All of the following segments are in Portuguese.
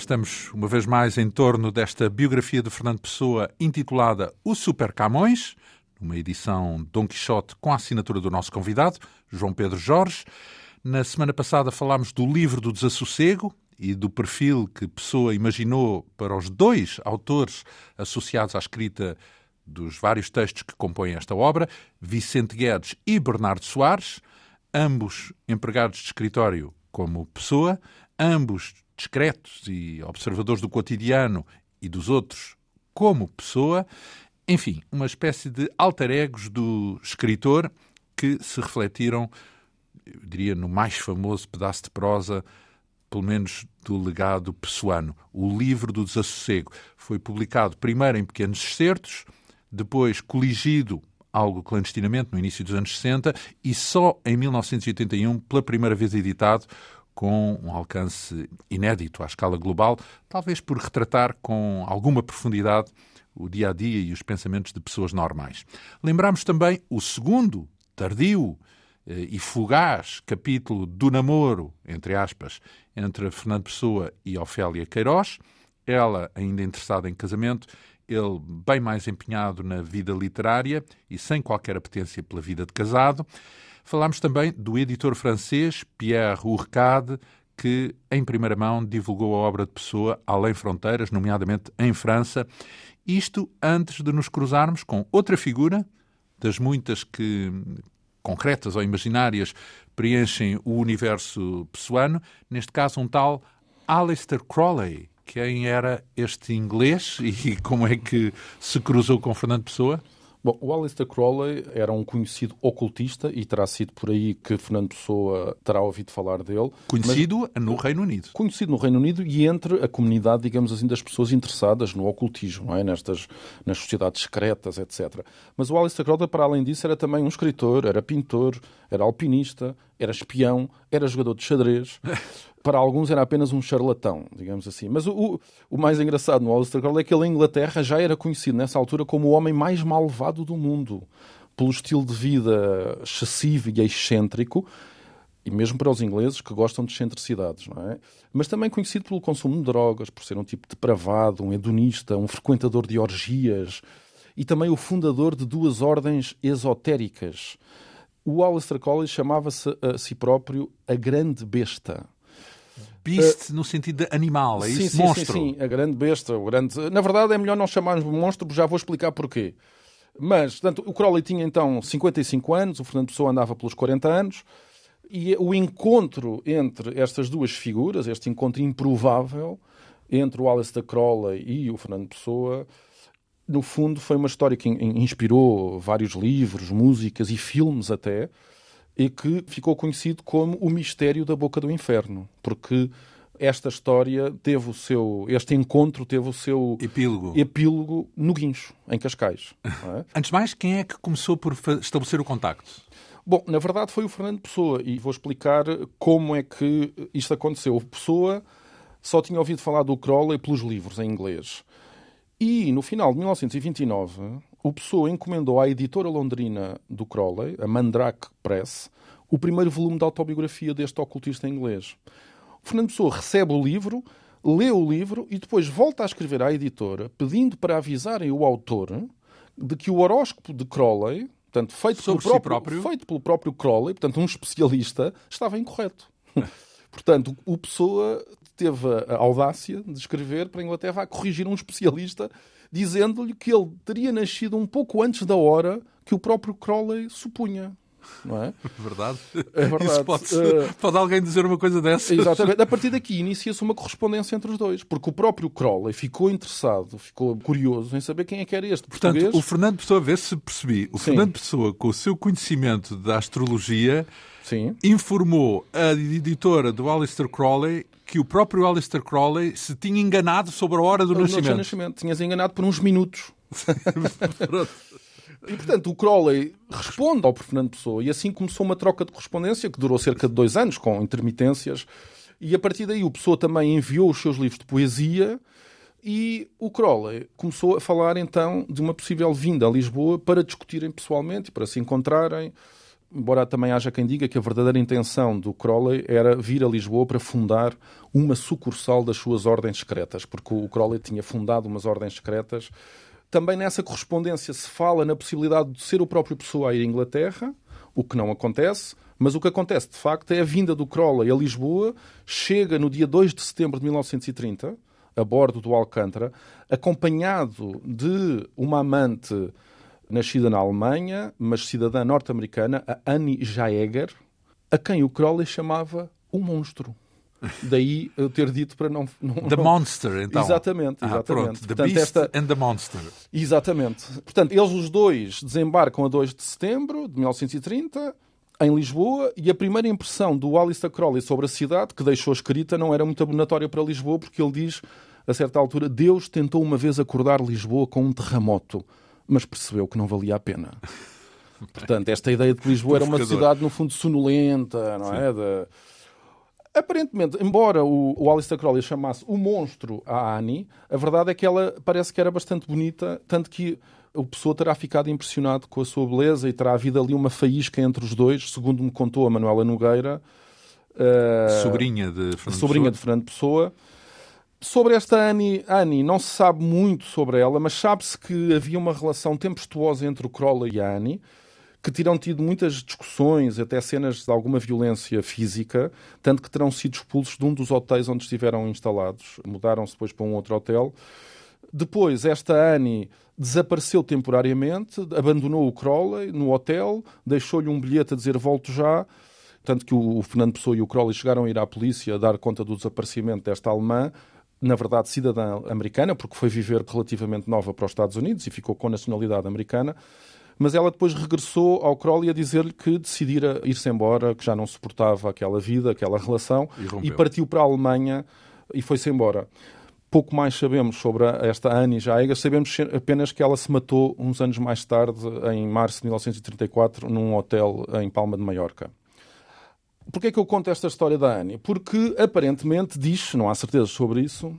Estamos uma vez mais em torno desta biografia de Fernando Pessoa intitulada O Super Camões, uma edição Dom Quixote com a assinatura do nosso convidado, João Pedro Jorge. Na semana passada falámos do livro do desassossego e do perfil que Pessoa imaginou para os dois autores associados à escrita dos vários textos que compõem esta obra, Vicente Guedes e Bernardo Soares, ambos empregados de escritório como Pessoa, ambos discretos e observadores do cotidiano e dos outros como pessoa, enfim, uma espécie de alter egos do escritor que se refletiram, eu diria, no mais famoso pedaço de prosa, pelo menos do legado pessoano, o Livro do Desassossego. Foi publicado primeiro em pequenos excertos, depois coligido algo clandestinamente no início dos anos 60 e só em 1981, pela primeira vez editado, com um alcance inédito à escala global, talvez por retratar com alguma profundidade o dia a dia e os pensamentos de pessoas normais. Lembramos também o segundo, tardio eh, e fugaz capítulo do namoro, entre aspas, entre Fernando Pessoa e Ofélia Queiroz, ela ainda interessada em casamento, ele bem mais empenhado na vida literária e sem qualquer apetência pela vida de casado. Falámos também do editor francês Pierre Urcade, que, em primeira mão, divulgou a obra de Pessoa além fronteiras, nomeadamente em França. Isto antes de nos cruzarmos com outra figura, das muitas que, concretas ou imaginárias, preenchem o universo pessoano, neste caso um tal Aleister Crowley. Quem era este inglês e como é que se cruzou com Fernando Pessoa? Bom, o Alistair Crowley era um conhecido ocultista e terá sido por aí que Fernando Pessoa terá ouvido falar dele. Conhecido no Reino Unido. Conhecido no Reino Unido e entre a comunidade, digamos assim, das pessoas interessadas no ocultismo, é? Nestas, nas sociedades secretas, etc. Mas o Alistair Crowley, para além disso, era também um escritor, era pintor, era alpinista, era espião, era jogador de xadrez. para alguns era apenas um charlatão, digamos assim. Mas o, o mais engraçado no Alistair Crowley é que ele em Inglaterra já era conhecido nessa altura como o homem mais malvado do mundo, pelo estilo de vida excessivo e excêntrico, e mesmo para os ingleses que gostam de excentricidades, não é? Mas também conhecido pelo consumo de drogas, por ser um tipo depravado, um hedonista, um frequentador de orgias, e também o fundador de duas ordens esotéricas. O Alistair Crowley chamava-se a si próprio a Grande Besta. Beast uh, no sentido de animal, é sim, isso? Sim, monstro. Sim, sim, a grande besta. O grande... Na verdade, é melhor não chamarmos monstro, já vou explicar porquê. Mas, portanto, o Crowley tinha então 55 anos, o Fernando Pessoa andava pelos 40 anos, e o encontro entre estas duas figuras, este encontro improvável entre o Alistair Crowley e o Fernando Pessoa, no fundo foi uma história que inspirou vários livros, músicas e filmes até, e que ficou conhecido como o mistério da boca do inferno, porque esta história teve o seu, este encontro teve o seu epílogo, epílogo no Guincho, em Cascais. É? Antes de mais, quem é que começou por estabelecer o contacto? Bom, na verdade foi o Fernando Pessoa e vou explicar como é que isto aconteceu. O Pessoa só tinha ouvido falar do Crowley pelos livros em inglês. E no final de 1929, o Pessoa encomendou à editora londrina do Crowley, a Mandrake Press, o primeiro volume da autobiografia deste ocultista inglês. O Fernando Pessoa recebe o livro, lê o livro e depois volta a escrever à editora pedindo para avisarem o autor de que o horóscopo de Crowley, portanto, feito, pelo próprio, si próprio. feito pelo próprio Crowley, portanto, um especialista, estava incorreto. portanto, o Pessoa teve a audácia de escrever para a Inglaterra a corrigir um especialista, dizendo-lhe que ele teria nascido um pouco antes da hora que o próprio Crowley supunha. Não é? Verdade. É verdade. Pode, uh, pode, alguém dizer uma coisa dessa? Exatamente. A partir daqui inicia-se uma correspondência entre os dois, porque o próprio Crowley ficou interessado, ficou curioso em saber quem é que era este Portanto, português. o Fernando Pessoa, vê se percebi, o Sim. Fernando Pessoa, com o seu conhecimento da astrologia, Sim. informou a editora do Alistair Crowley que o próprio Alistair Crowley se tinha enganado sobre a hora do nascimento. nascimento. Tinhas enganado por uns minutos. e, portanto, o Crowley responde ao Fernando Pessoa e assim começou uma troca de correspondência que durou cerca de dois anos, com intermitências. E a partir daí o Pessoa também enviou os seus livros de poesia e o Crowley começou a falar então de uma possível vinda a Lisboa para discutirem pessoalmente, para se encontrarem embora também haja quem diga que a verdadeira intenção do Crowley era vir a Lisboa para fundar uma sucursal das suas ordens secretas, porque o Crowley tinha fundado umas ordens secretas. Também nessa correspondência se fala na possibilidade de ser o próprio Pessoa a ir à Inglaterra, o que não acontece, mas o que acontece de facto é a vinda do Crowley a Lisboa, chega no dia 2 de setembro de 1930, a bordo do Alcântara, acompanhado de uma amante nascida na Alemanha, mas cidadã norte-americana, a Annie Jaeger, a quem o Crowley chamava o monstro. Daí eu ter dito para não. não the não... Monster, então. Exatamente, exatamente. Ah, pronto. The Portanto, Beast esta... and the Monster. Exatamente. Portanto, eles os dois desembarcam a 2 de setembro de 1930 em Lisboa e a primeira impressão do Alistair Crowley sobre a cidade, que deixou escrita, não era muito abonatória para Lisboa, porque ele diz, a certa altura, Deus tentou uma vez acordar Lisboa com um terremoto mas percebeu que não valia a pena. Portanto, esta ideia de que Lisboa era uma cidade, no fundo, sonolenta, não é? De... Aparentemente, embora o, o Alistair Crowley chamasse o monstro a Annie, a verdade é que ela parece que era bastante bonita, tanto que o pessoa terá ficado impressionado com a sua beleza e terá havido ali uma faísca entre os dois, segundo me contou a Manuela Nogueira. Uh, sobrinha de Fernando sobrinha Pessoa. de Fernando Pessoa. Sobre esta Annie, Annie, não se sabe muito sobre ela, mas sabe-se que havia uma relação tempestuosa entre o Crowley e a Annie, que terão tido muitas discussões, até cenas de alguma violência física, tanto que terão sido expulsos de um dos hotéis onde estiveram instalados. Mudaram-se depois para um outro hotel. Depois, esta Annie desapareceu temporariamente, abandonou o Crowley no hotel, deixou-lhe um bilhete a dizer volto já, tanto que o Fernando Pessoa e o Crowley chegaram a ir à polícia a dar conta do desaparecimento desta alemã na verdade, cidadã americana, porque foi viver relativamente nova para os Estados Unidos e ficou com nacionalidade americana. Mas ela depois regressou ao Crowley a dizer-lhe que decidira ir-se embora, que já não suportava aquela vida, aquela relação, e, e partiu para a Alemanha e foi-se embora. Pouco mais sabemos sobre esta Annie Jaiga, sabemos apenas que ela se matou uns anos mais tarde, em março de 1934, num hotel em Palma de Maiorca. Porquê é que eu conto esta história da Annie? Porque aparentemente diz, não há certeza sobre isso,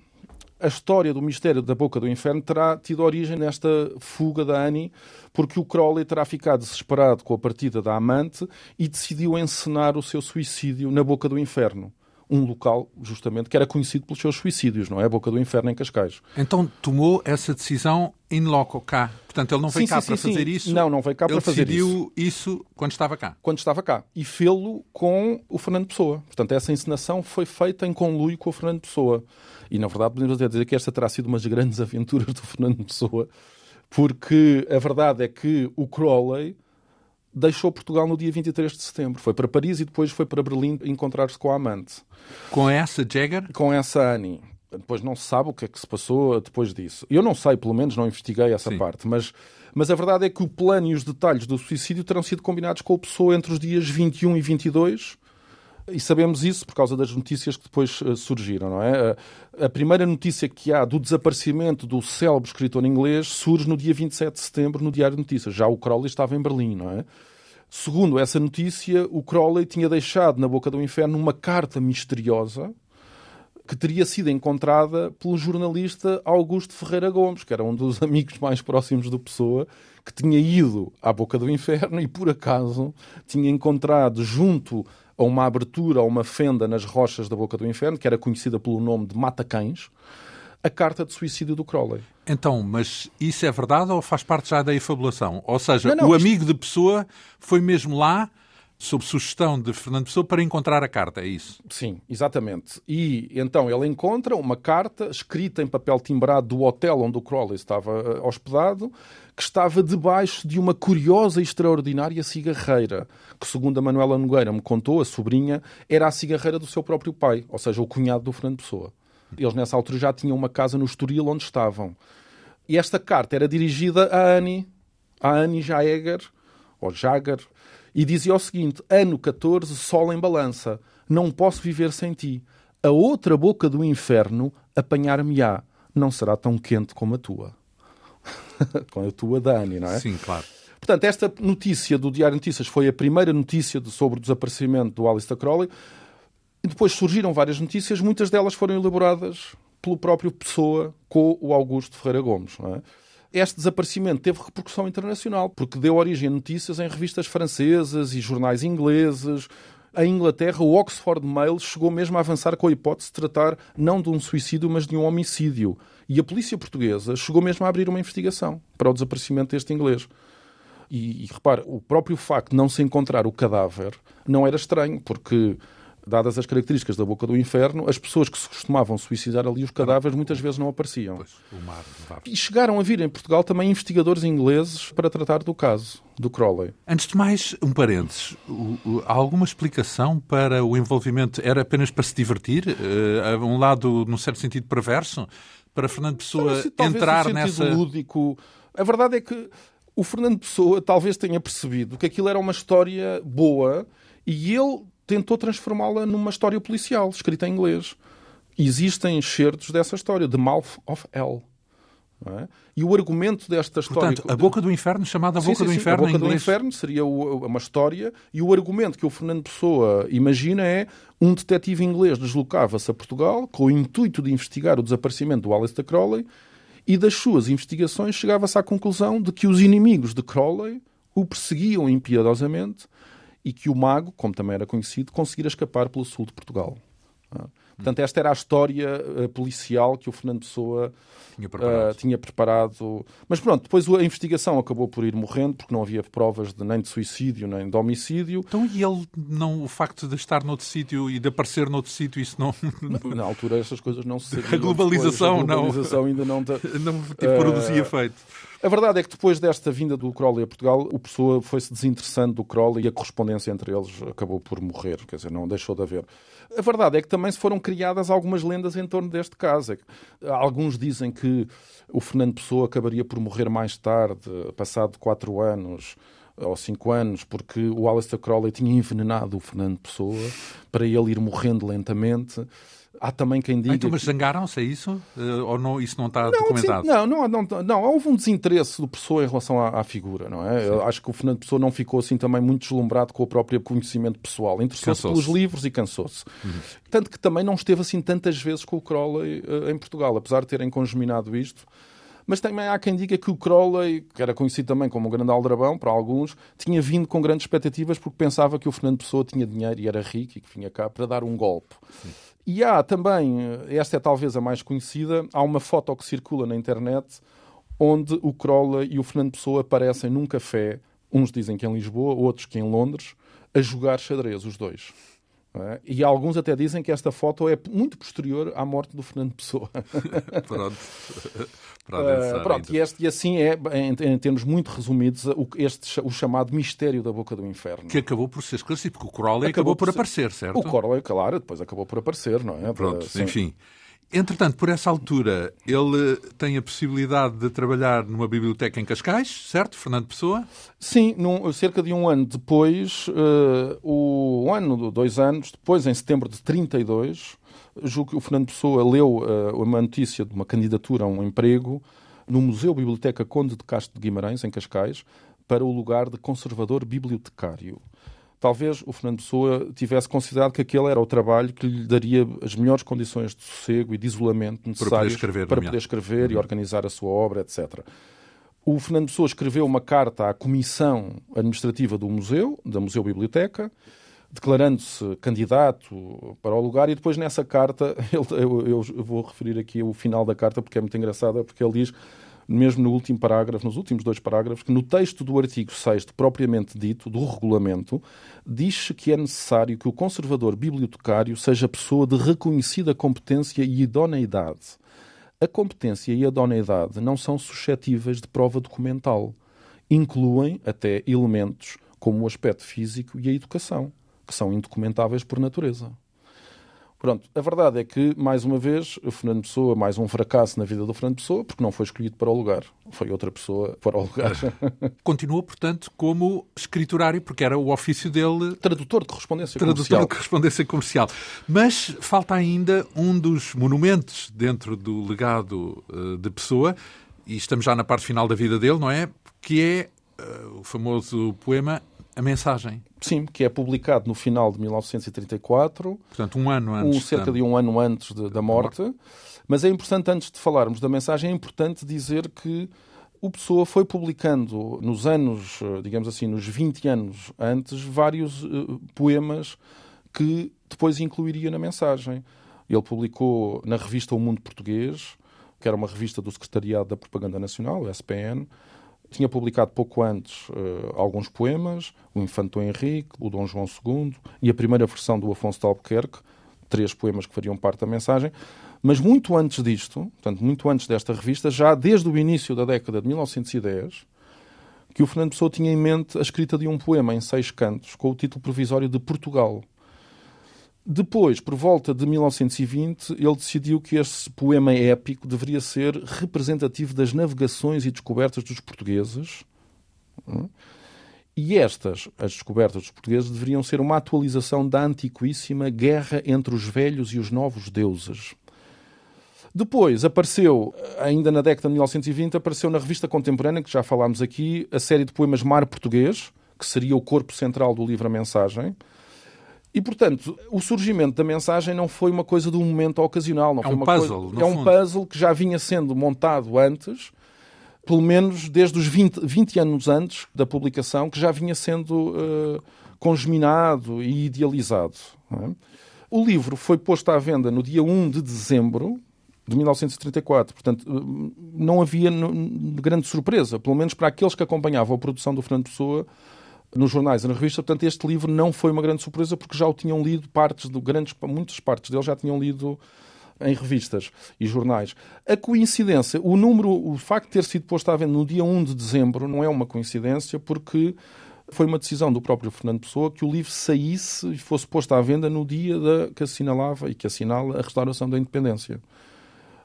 a história do mistério da boca do inferno terá tido origem nesta fuga da Annie, porque o Crowley terá ficado desesperado com a partida da amante e decidiu encenar o seu suicídio na boca do inferno um local, justamente, que era conhecido pelos seus suicídios, não é? A Boca do Inferno em Cascais. Então tomou essa decisão in loco cá. Portanto, ele não veio sim, cá sim, para sim, fazer isso. Não, não veio cá ele para fazer isso. Ele decidiu isso quando estava cá. Quando estava cá. E fê-lo com o Fernando Pessoa. Portanto, essa encenação foi feita em conluio com o Fernando Pessoa. E, na verdade, podemos dizer que esta terá sido uma das grandes aventuras do Fernando Pessoa, porque a verdade é que o Crowley deixou Portugal no dia 23 de setembro. Foi para Paris e depois foi para Berlim encontrar-se com a amante. Com essa Jagger? Com essa Annie. Depois não se sabe o que é que se passou depois disso. Eu não sei, pelo menos não investiguei essa Sim. parte, mas, mas a verdade é que o plano e os detalhes do suicídio terão sido combinados com a pessoa entre os dias 21 e 22 e sabemos isso por causa das notícias que depois uh, surgiram, não é? A, a primeira notícia que há do desaparecimento do célebre escritor inglês surge no dia 27 de setembro no Diário de Notícias. Já o Crowley estava em Berlim, não é? Segundo essa notícia, o Crowley tinha deixado na boca do inferno uma carta misteriosa que teria sido encontrada pelo jornalista Augusto Ferreira Gomes, que era um dos amigos mais próximos do Pessoa, que tinha ido à boca do inferno e, por acaso, tinha encontrado junto a uma abertura, a uma fenda nas rochas da boca do inferno, que era conhecida pelo nome de Mata Cães, a carta de suicídio do Crowley. Então, mas isso é verdade ou faz parte já da efabulação? Ou seja, Não, não, o isto- amigo de Pessoa foi mesmo lá, sob sugestão de Fernando Pessoa, para encontrar a carta, é isso? Sim, exatamente. E então ele encontra uma carta escrita em papel timbrado do hotel onde o Crowley estava eh, hospedado, que estava debaixo de uma curiosa e extraordinária cigarreira, que, segundo a Manuela Nogueira me contou, a sobrinha, era a cigarreira do seu próprio pai, ou seja, o cunhado do Fernando Pessoa. Eles, nessa altura, já tinham uma casa no Estoril onde estavam. E esta carta era dirigida a Annie, a Annie Jaeger, ou Jager, e dizia o seguinte: Ano 14, sol em balança, não posso viver sem ti. A outra boca do inferno apanhar-me-á, não será tão quente como a tua. com a tua da Annie, não é? Sim, claro. Portanto, esta notícia do Diário Notícias foi a primeira notícia sobre o desaparecimento do Alistair Crowley. E depois surgiram várias notícias, muitas delas foram elaboradas pelo próprio Pessoa com o Augusto Ferreira Gomes. é? este desaparecimento teve repercussão internacional, porque deu origem a notícias em revistas francesas e jornais ingleses. Em Inglaterra, o Oxford Mail chegou mesmo a avançar com a hipótese de tratar não de um suicídio, mas de um homicídio. E a polícia portuguesa chegou mesmo a abrir uma investigação para o desaparecimento deste inglês. E, e repare, o próprio facto de não se encontrar o cadáver não era estranho, porque dadas as características da boca do inferno, as pessoas que se costumavam suicidar ali, os cadáveres muitas vezes não apareciam. Pois, mar, e chegaram a vir em Portugal também investigadores ingleses para tratar do caso do Crowley. Antes de mais, um parênteses. Há alguma explicação para o envolvimento? Era apenas para se divertir? Uh, um lado, num certo sentido, perverso? Para Fernando Pessoa então, entrar um nessa... lúdico. A verdade é que o Fernando Pessoa talvez tenha percebido que aquilo era uma história boa e ele tentou transformá-la numa história policial, escrita em inglês. Existem excertos dessa história, The Mouth of Hell. É? E o argumento desta história. Portanto, a Boca do Inferno, chamada Boca sim, sim, do sim. Inferno. A Boca do Inferno seria uma história, e o argumento que o Fernando Pessoa imagina é um detetive inglês deslocava-se a Portugal com o intuito de investigar o desaparecimento do Alistair Crowley e das suas investigações chegava-se à conclusão de que os inimigos de Crowley o perseguiam impiedosamente e que o mago, como também era conhecido, conseguira escapar pelo sul de Portugal. Portanto, esta era a história uh, policial que o Fernando Pessoa tinha preparado. Uh, tinha preparado. Mas pronto, depois a investigação acabou por ir morrendo, porque não havia provas de, nem de suicídio, nem de homicídio. Então, e ele, não, o facto de estar noutro sítio e de aparecer noutro sítio, isso não. Na, altura, essas coisas não se sabiam. A globalização, depois, a globalização não. ainda não. Te... não tipo, produzia efeito. A verdade é que depois desta vinda do Crowley a Portugal, o Pessoa foi-se desinteressando do Crowley e a correspondência entre eles acabou por morrer, quer dizer, não deixou de haver. A verdade é que também se foram criadas algumas lendas em torno deste caso. É alguns dizem que o Fernando Pessoa acabaria por morrer mais tarde, passado quatro anos ou cinco anos, porque o Alistair Crowley tinha envenenado o Fernando Pessoa para ele ir morrendo lentamente. Há também quem diga. Ah, então, mas zangaram-se, é isso? Ou não, isso não está não, documentado? Não, não, não, não, houve um desinteresse do Pessoa em relação à, à figura, não é? Eu acho que o Fernando Pessoa não ficou assim também muito deslumbrado com o próprio conhecimento pessoal. Interessou-se pelos livros e cansou-se. Uhum. Tanto que também não esteve assim tantas vezes com o Crowley uh, em Portugal, apesar de terem congeminado isto. Mas também há quem diga que o Crowley, que era conhecido também como o grande aldrabão para alguns, tinha vindo com grandes expectativas porque pensava que o Fernando Pessoa tinha dinheiro e era rico e que vinha cá para dar um golpe. Sim. E há também, esta é talvez a mais conhecida, há uma foto que circula na internet onde o Crowley e o Fernando Pessoa aparecem num café, uns dizem que em Lisboa, outros que em Londres, a jogar xadrez, os dois. É? E alguns até dizem que esta foto é muito posterior à morte do Fernando Pessoa. Pronto. Uh, pronto, e, este, e, assim é, em, em, termos muito resumidos, o, este, o chamado mistério da boca do inferno. Que acabou por ser esclarecido, porque o Crowley acabou, acabou por, por ser... aparecer, certo? O Crowley, claro, depois acabou por aparecer, não é? Pronto, Para, enfim. Entretanto, por essa altura, ele tem a possibilidade de trabalhar numa biblioteca em Cascais, certo, Fernando Pessoa? Sim, num, cerca de um ano depois, uh, o um ano, dois anos depois, em setembro de 32, julgo que o Fernando Pessoa leu uh, uma notícia de uma candidatura a um emprego no Museu Biblioteca Conde de Castro de Guimarães, em Cascais, para o lugar de conservador bibliotecário. Talvez o Fernando Pessoa tivesse considerado que aquele era o trabalho que lhe daria as melhores condições de sossego e de isolamento necessárias para poder escrever, para poder escrever uhum. e organizar a sua obra, etc. O Fernando Pessoa escreveu uma carta à comissão administrativa do museu, da Museu Biblioteca, declarando-se candidato para o lugar e depois nessa carta, ele, eu, eu, vou referir aqui o final da carta porque é muito engraçada, porque ele diz, mesmo no último parágrafo, nos últimos dois parágrafos, que no texto do artigo 6 propriamente dito, do regulamento, diz-se que é necessário que o conservador bibliotecário seja pessoa de reconhecida competência e idoneidade. A competência e a idoneidade não são suscetíveis de prova documental. Incluem até elementos como o aspecto físico e a educação que são indocumentáveis por natureza. Pronto, a verdade é que, mais uma vez, o Fernando Pessoa, mais um fracasso na vida do Fernando Pessoa, porque não foi escolhido para o lugar. Foi outra pessoa para o lugar. Continua, portanto, como escriturário, porque era o ofício dele. Tradutor de correspondência Tradutor comercial. Tradutor de correspondência comercial. Mas falta ainda um dos monumentos dentro do legado uh, de Pessoa, e estamos já na parte final da vida dele, não é? Que é uh, o famoso poema A Mensagem. Sim, que é publicado no final de 1934. Portanto, um ano antes. Um, cerca de um ano antes de, da morte. Mas é importante, antes de falarmos da mensagem, é importante dizer que o Pessoa foi publicando nos anos, digamos assim, nos 20 anos antes, vários uh, poemas que depois incluiria na mensagem. Ele publicou na revista O Mundo Português, que era uma revista do Secretariado da Propaganda Nacional, o SPN. Tinha publicado pouco antes uh, alguns poemas, o Infante Henrique, o Dom João II e a primeira versão do Afonso de Albuquerque, três poemas que fariam parte da mensagem. Mas muito antes disto, portanto, muito antes desta revista, já desde o início da década de 1910, que o Fernando Pessoa tinha em mente a escrita de um poema em seis cantos com o título provisório de Portugal. Depois, por volta de 1920, ele decidiu que este poema épico deveria ser representativo das navegações e descobertas dos portugueses. Hum? E estas, as descobertas dos portugueses, deveriam ser uma atualização da antiquíssima guerra entre os velhos e os novos deuses. Depois apareceu, ainda na década de 1920, apareceu na revista contemporânea, que já falámos aqui, a série de poemas Mar Português, que seria o corpo central do livro A Mensagem. E, portanto, o surgimento da mensagem não foi uma coisa de um momento ocasional. Não é foi um uma puzzle. Coisa... É um fundo. puzzle que já vinha sendo montado antes, pelo menos desde os 20, 20 anos antes da publicação, que já vinha sendo uh, congeminado e idealizado. É? O livro foi posto à venda no dia 1 de dezembro de 1934. Portanto, eh, não havia grande surpresa, pelo menos para aqueles que acompanhavam a produção do Fernando Pessoa nos jornais e na revista. Portanto, este livro não foi uma grande surpresa porque já o tinham lido partes, de grandes, muitas partes dele já tinham lido em revistas e jornais. A coincidência, o número, o facto de ter sido posto à venda no dia 1 de dezembro não é uma coincidência porque foi uma decisão do próprio Fernando Pessoa que o livro saísse e fosse posto à venda no dia da, que assinalava e que assinala a restauração da independência.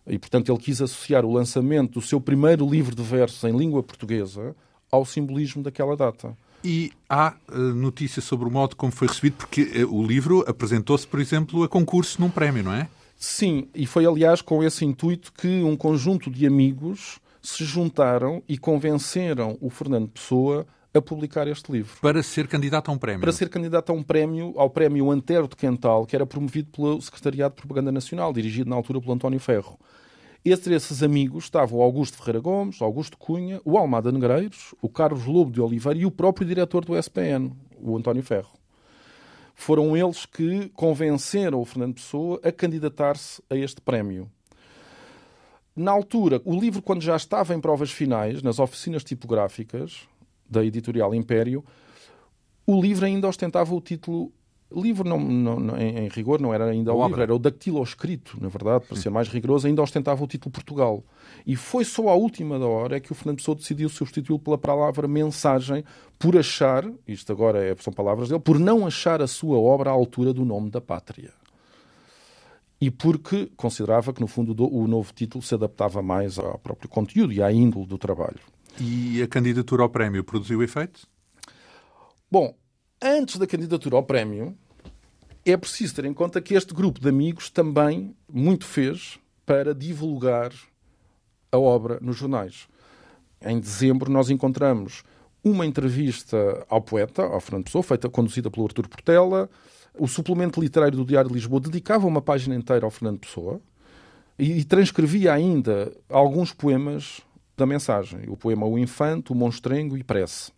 E, portanto, ele quis associar o lançamento do seu primeiro livro de versos em língua portuguesa ao simbolismo daquela data. E há uh, notícia sobre o modo como foi recebido, porque uh, o livro apresentou-se, por exemplo, a concurso num prémio, não é? Sim, e foi aliás com esse intuito que um conjunto de amigos se juntaram e convenceram o Fernando Pessoa a publicar este livro. Para ser candidato a um prémio? Para ser candidato a um prémio, ao prémio Antero de Quental, que era promovido pelo Secretariado de Propaganda Nacional, dirigido na altura pelo António Ferro. Entre esses amigos estavam o Augusto Ferreira Gomes, Augusto Cunha, o Almada Negreiros, o Carlos Lobo de Oliveira e o próprio diretor do SPN, o António Ferro. Foram eles que convenceram o Fernando Pessoa a candidatar-se a este prémio. Na altura, o livro, quando já estava em provas finais, nas oficinas tipográficas da editorial Império, o livro ainda ostentava o título livro, não, não, em, em, rigor, não era ainda o livro, era o dactiloscrito, na verdade, para Sim. ser mais rigoroso, ainda ostentava o título Portugal. E foi só à última da hora que o Fernando Pessoa decidiu substituí-lo pela palavra mensagem, por achar, isto agora é, são palavras dele, por não achar a sua obra à altura do nome da pátria. E porque considerava que, no fundo, o novo título se adaptava mais ao próprio conteúdo e à índole do trabalho. E a candidatura ao prémio produziu efeito? Bom, antes da candidatura ao prémio, é preciso ter em conta que este grupo de amigos também muito fez para divulgar a obra nos jornais. Em dezembro, nós encontramos uma entrevista ao poeta, ao Fernando Pessoa, feita, conduzida pelo Artur Portela. O suplemento literário do Diário de Lisboa dedicava uma página inteira ao Fernando Pessoa e, e transcrevia ainda alguns poemas da mensagem. O poema O Infante, O Monstrengo e Prece.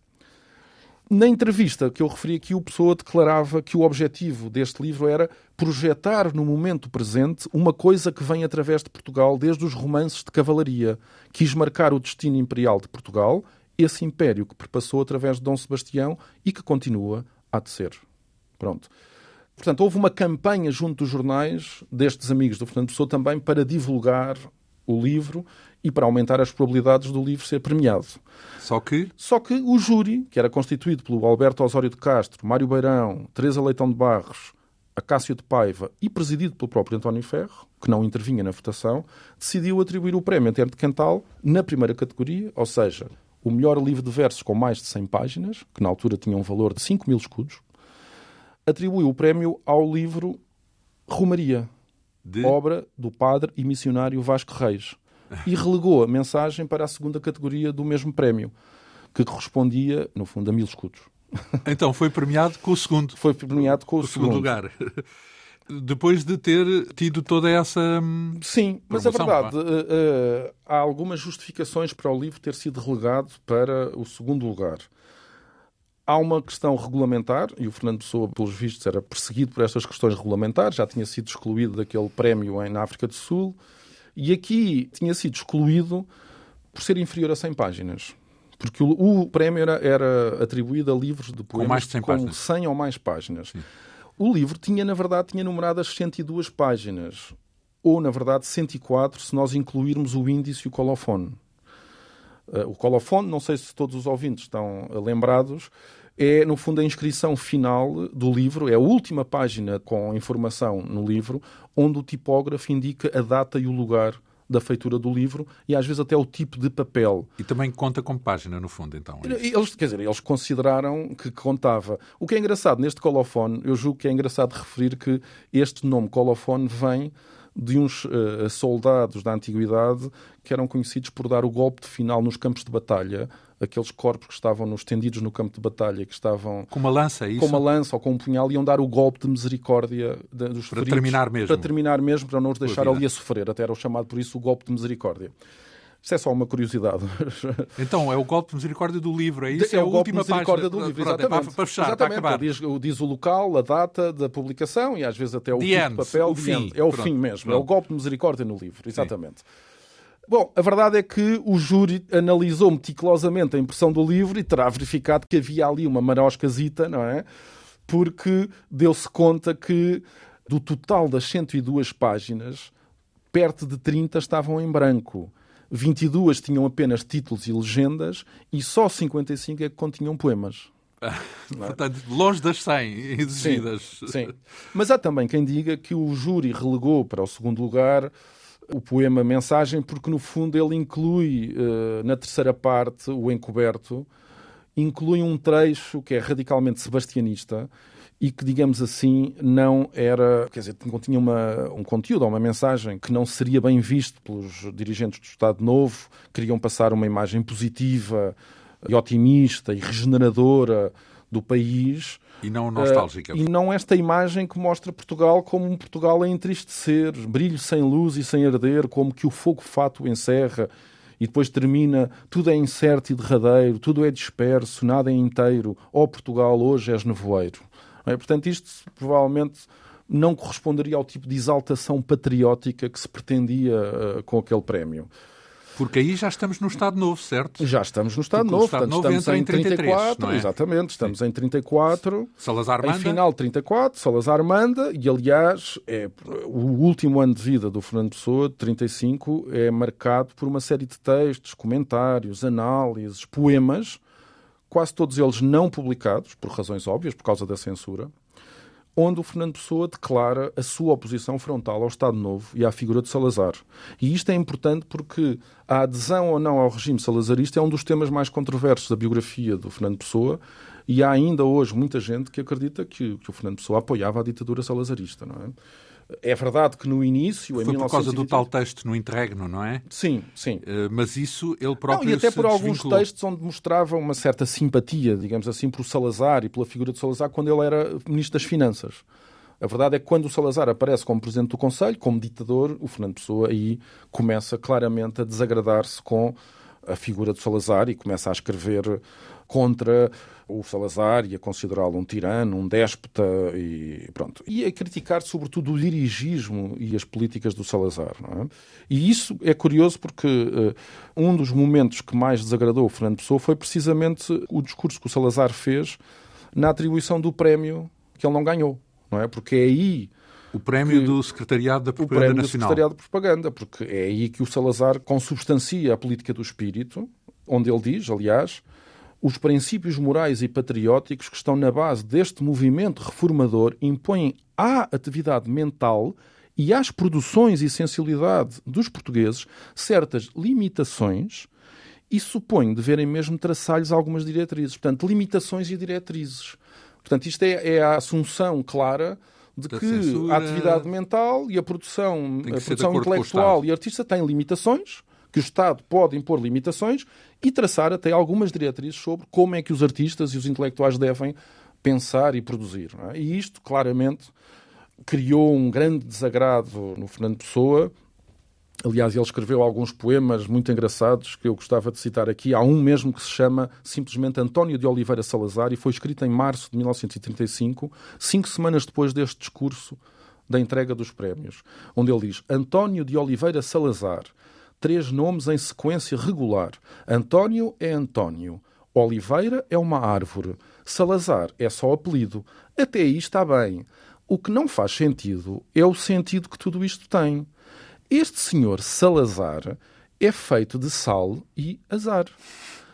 Na entrevista que eu referi aqui, o Pessoa declarava que o objetivo deste livro era projetar no momento presente uma coisa que vem através de Portugal desde os romances de cavalaria. Quis marcar o destino imperial de Portugal, esse império que perpassou através de Dom Sebastião e que continua a de ser. Pronto. Portanto, houve uma campanha junto dos jornais destes amigos do Fernando Pessoa também para divulgar o livro e para aumentar as probabilidades do livro ser premiado. Só que? Só que o júri, que era constituído pelo Alberto Osório de Castro, Mário Beirão, Teresa Leitão de Barros, Acácio de Paiva e presidido pelo próprio António Ferro, que não intervinha na votação, decidiu atribuir o prémio Antero de Quental na primeira categoria, ou seja, o melhor livro de versos com mais de 100 páginas, que na altura tinha um valor de 5 mil escudos, atribuiu o prémio ao livro Romaria, de... obra do padre e missionário Vasco Reis, e relegou a mensagem para a segunda categoria do mesmo prémio, que correspondia, no fundo, a mil escudos. Então foi premiado com o segundo. Foi premiado com o, o segundo. segundo lugar. depois de ter tido toda essa. Hum, Sim, mas a verdade, uh, uh, há algumas justificações para o livro ter sido relegado para o segundo lugar. Há uma questão regulamentar, e o Fernando Pessoa, pelos vistos, era perseguido por estas questões regulamentares, já tinha sido excluído daquele prémio na África do Sul, e aqui tinha sido excluído por ser inferior a 100 páginas. Porque o, o prémio era, era, atribuído a livros de poemas com, mais de 100 com páginas. 100 ou mais páginas. Sim. O livro tinha, na verdade, tinha numerado as 102 páginas. Ou, na verdade, 104, se nós incluirmos o índice e o colofone. Uh, o colofone, não sei se todos os ouvintes estão lembrados, é, no fundo, a inscrição final do livro, é a última página com informação no livro, onde o tipógrafo indica a data e o lugar da feitura do livro e às vezes até o tipo de papel. E também conta como página, no fundo, então. É eles, quer dizer, eles consideraram que contava. O que é engraçado neste colofone, eu julgo que é engraçado referir que este nome colofone vem de uns uh, soldados da antiguidade que eram conhecidos por dar o golpe de final nos campos de batalha, aqueles corpos que estavam nos tendidos no campo de batalha, que estavam com uma lança, é isso? com uma lança ou com um punhal, iam dar o golpe de misericórdia dos para feridos, terminar mesmo, para terminar mesmo, para não os deixar ali a sofrer. Até era chamado por isso o golpe de misericórdia. Isso é só uma curiosidade. Então, é o golpe de misericórdia do livro, é isso? É, é o golpe de misericórdia página. do livro, exatamente. Para, para fechar, exatamente. para. Diz, diz, o local, a data da publicação e às vezes até o tipo de papel. o fim. É o Pronto, fim mesmo. pronto. É o golpe de misericórdia no livro, exatamente. Sim. Bom, a verdade é que o júri analisou meticulosamente a impressão do livro e terá verificado que havia ali uma maroscasita, não é? Porque deu-se conta que do total das 102 páginas, perto de 30 estavam em branco. 22 tinham apenas títulos e legendas e só 55 é que continham poemas. Portanto, longe das 100 exigidas. Sim, sim. Mas há também quem diga que o júri relegou para o segundo lugar o poema Mensagem, porque no fundo ele inclui, uh, na terceira parte, o encoberto, inclui um trecho que é radicalmente sebastianista e que, digamos assim, não era, quer dizer, continha uma, um conteúdo ou uma mensagem que não seria bem visto pelos dirigentes do Estado Novo, queriam passar uma imagem positiva e otimista e regeneradora do país. E não nostálgica. Uh, e não esta imagem que mostra Portugal como um Portugal a entristecer, brilho sem luz e sem arder, como que o fogo fato encerra e depois termina, tudo é incerto e derradeiro, tudo é disperso, nada é inteiro, ó oh, Portugal, hoje és nevoeiro. É? Portanto, isto provavelmente não corresponderia ao tipo de exaltação patriótica que se pretendia uh, com aquele prémio. Porque aí já estamos no Estado Novo, certo? Já estamos no Estado Porque Novo. O Estado portanto, Novo estamos em 33, 34, não é? exatamente, estamos Sim. em 34. Salazar manda. Em final de 34, Salazar manda, e aliás, é, o último ano de vida do Fernando Pessoa, de 35, é marcado por uma série de textos, comentários, análises, poemas, quase todos eles não publicados, por razões óbvias, por causa da censura, onde o Fernando Pessoa declara a sua oposição frontal ao Estado Novo e à figura de Salazar. E isto é importante porque a adesão ou não ao regime salazarista é um dos temas mais controversos da biografia do Fernando Pessoa e há ainda hoje muita gente que acredita que, que o Fernando Pessoa apoiava a ditadura salazarista, não é? É verdade que no início, Foi por 1920... causa do tal texto no interregno, não é? Sim, sim. Uh, mas isso ele próprio não, E até por alguns desvinculou. textos onde mostrava uma certa simpatia, digamos assim, por Salazar e pela figura de Salazar quando ele era Ministro das Finanças. A verdade é que quando o Salazar aparece como Presidente do Conselho, como ditador, o Fernando Pessoa aí começa claramente a desagradar-se com a figura de Salazar e começa a escrever contra o Salazar e a considerá-lo um tirano, um déspota e pronto. E a criticar sobretudo o dirigismo e as políticas do Salazar. É? E isso é curioso porque uh, um dos momentos que mais desagradou o Fernando Pessoa foi precisamente o discurso que o Salazar fez na atribuição do prémio que ele não ganhou. Não é? Porque é aí o prémio do Secretariado da Propaganda o prémio Nacional. do Secretariado de Propaganda, porque é aí que o Salazar consubstancia a política do espírito, onde ele diz, aliás, os princípios morais e patrióticos que estão na base deste movimento reformador impõem à atividade mental e às produções e sensibilidade dos portugueses certas limitações e supõe deverem mesmo traçar-lhes algumas diretrizes. Portanto, limitações e diretrizes. Portanto, isto é, é a assunção clara de Da que censura... a atividade mental e a produção, a produção intelectual e artista têm limitações, que o Estado pode impor limitações e traçar até algumas diretrizes sobre como é que os artistas e os intelectuais devem pensar e produzir. é? E isto, claramente, criou um grande desagrado no Fernando Pessoa. Aliás, ele escreveu alguns poemas muito engraçados que eu gostava de citar aqui. Há um mesmo que se chama simplesmente António de Oliveira Salazar e foi escrito em março de 1935, cinco semanas depois deste discurso da entrega dos prémios, onde ele diz: António de Oliveira Salazar, três nomes em sequência regular. António é António, Oliveira é uma árvore, Salazar é só apelido. Até aí está bem. O que não faz sentido é o sentido que tudo isto tem. Este senhor Salazar é feito de sal e azar.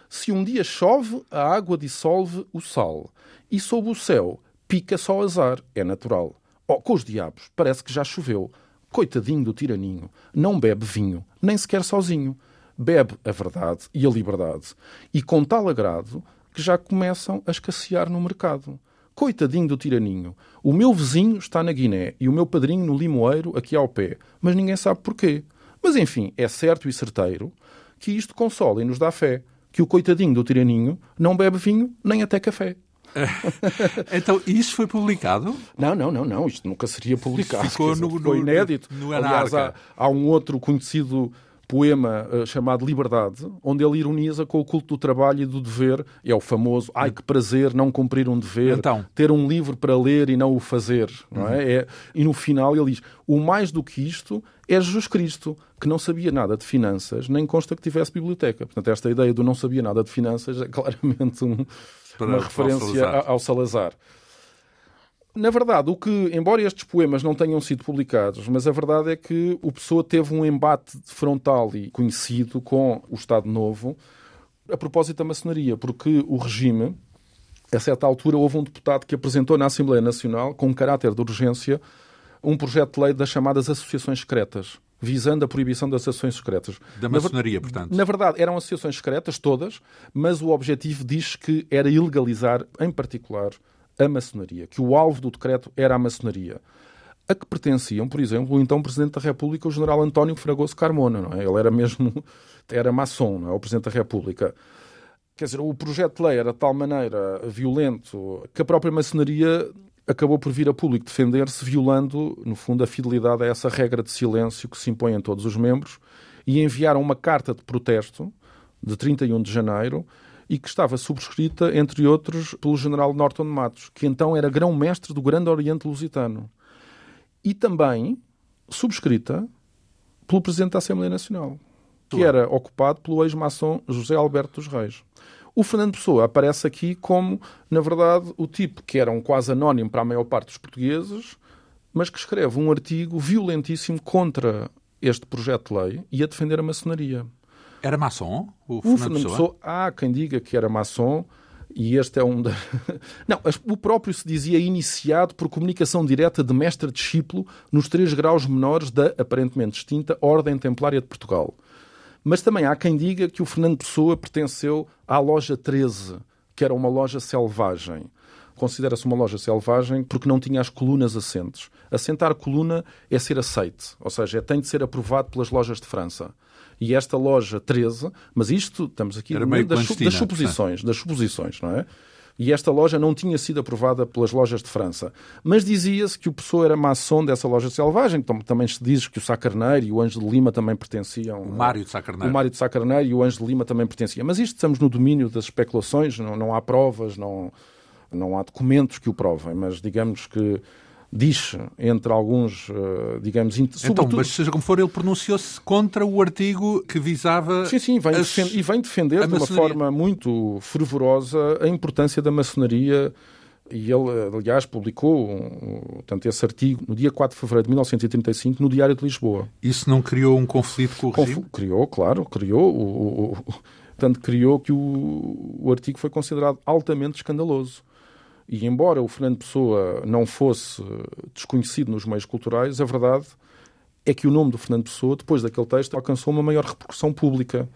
Se um dia chove, a água dissolve o sal. E sob o céu pica só azar. É natural. Oh, com os diabos, parece que já choveu. Coitadinho do tiraninho. Não bebe vinho, nem sequer sozinho. Bebe a verdade e a liberdade. E com tal agrado que já começam a escassear no mercado. Coitadinho do tiraninho. O meu vizinho está na Guiné e o meu padrinho no Limoeiro, aqui ao pé. Mas ninguém sabe porquê. Mas enfim, é certo e certeiro que isto consola e nos dá fé. Que o coitadinho do tiraninho não bebe vinho nem até café. então, isso foi publicado? Não, não, não, não. Isto nunca seria publicado. Ficou no, foi inédito. No, no Aliás, há, há um outro conhecido poema uh, chamado Liberdade, onde ele ironiza com o culto do trabalho e do dever. É o famoso ai que prazer não cumprir um dever, então. ter um livro para ler e não o fazer. Não é? Uhum. é? E no final ele diz: o mais do que isto é Jesus Cristo, que não sabia nada de finanças, nem consta que tivesse biblioteca. Portanto, esta ideia do não sabia nada de finanças é claramente um, uma referência Salazar. ao Salazar. Na verdade, o que, embora estes poemas não tenham sido publicados, mas a verdade é que o Pessoa teve um embate frontal e conhecido com o Estado Novo a propósito da maçonaria, porque o regime, a certa altura, houve um deputado que apresentou na Assembleia Nacional, com um caráter de urgência, um projeto de lei das chamadas associações secretas, visando a proibição das associações secretas. Da maçonaria, na, portanto. Na verdade, eram associações secretas, todas, mas o objetivo diz que era ilegalizar, em particular, a maçonaria, que o alvo do decreto era a maçonaria, a que pertenciam, por exemplo, o então Presidente da República, o General António Fragoso Carmona, não é? Ele era mesmo, era maçom, não é? O Presidente da República. Quer dizer, o projeto de lei era de tal maneira violento que a própria maçonaria acabou por vir a público defender-se, violando, no fundo, a fidelidade a essa regra de silêncio que se impõe a todos os membros, e enviaram uma carta de protesto de 31 de janeiro, e que estava subscrita, entre outros, pelo general Norton Matos, que então era grão-mestre do Grande Oriente Lusitano. E também subscrita pelo Presidente da Assembleia Nacional, que era ocupado pelo ex-maçom José Alberto dos Reis. O Fernando Pessoa aparece aqui como, na verdade, o tipo que era um quase anónimo para a maior parte dos portugueses, mas que escreve um artigo violentíssimo contra este projeto de lei e a defender a maçonaria. Era maçom? O Fernando, o Fernando Pessoa? Pessoa? Há quem diga que era maçom. E este é um. Da... Não, o próprio se dizia iniciado por comunicação direta de mestre-discípulo nos três graus menores da aparentemente extinta Ordem Templária de Portugal. Mas também há quem diga que o Fernando Pessoa pertenceu à loja 13, que era uma loja selvagem. Considera-se uma loja selvagem porque não tinha as colunas assentes. Assentar coluna é ser aceite, ou seja, é, tem de ser aprovado pelas lojas de França e esta loja 13, mas isto, estamos aqui no meio das, das suposições, das suposições, não é? E esta loja não tinha sido aprovada pelas lojas de França. Mas dizia-se que o Pessoa era maçom dessa loja selvagem. Então, também se diz que o Sacarneiro e o Anjo de Lima também pertenciam. O Mário de Sacarneiro. O Mário de Sacarneiro e o Anjo de Lima também pertenciam. Mas isto estamos no domínio das especulações, não, não há provas, não, não há documentos que o provem. Mas digamos que diz entre alguns, eh, digamos... Então, mas seja como for, ele pronunciou-se contra o artigo que visava... Sim, sim, vem as... e vem defender de uma forma muito fervorosa a importância da maçonaria e ele, aliás, publicou tanto esse artigo no dia 4 de fevereiro de 1935 no Diário de Lisboa. Isso não criou um conflito com o Conf... regime? Criou, claro, criou. O, o, tanto criou que o, o artigo foi considerado altamente escandaloso. E embora o Fernando Pessoa não fosse desconhecido nos meios culturais, a verdade é que o nome do Fernando Pessoa, depois daquele texto, alcançou uma maior repercussão pública.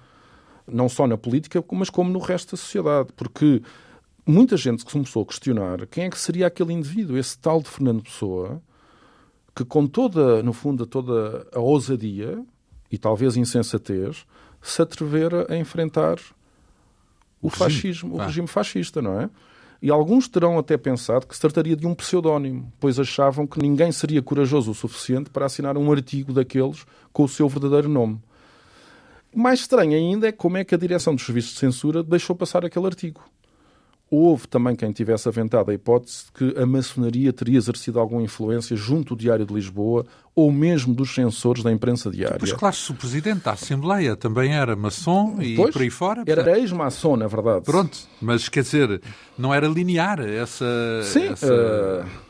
Não só na política, mas como no resto da sociedade. Porque muita gente começou a questionar quem é que seria aquele indivíduo, esse tal de Fernando Pessoa, que com toda, no fundo, toda a ousadia e talvez insensatez, se atrevera a enfrentar o, o fascismo, o regime fascista, não é? E alguns terão até pensado que se trataria de um pseudónimo, pois achavam que ninguém seria corajoso o suficiente para assinar um artigo daqueles com o seu verdadeiro nome. Mais estranho ainda é como é que a direção dos serviços de censura deixou passar aquele artigo. Houve também quem tivesse aventado a hipótese de que a maçonaria teria exercido alguma influência junto do Diário de Lisboa ou mesmo dos censores da imprensa diária. Pois claro, se o Presidente da Assembleia também era maçom e pois, por aí fora... Era ex-maçom, na verdade. Pronto, mas quer dizer, não era linear essa... Sim, essa... Uh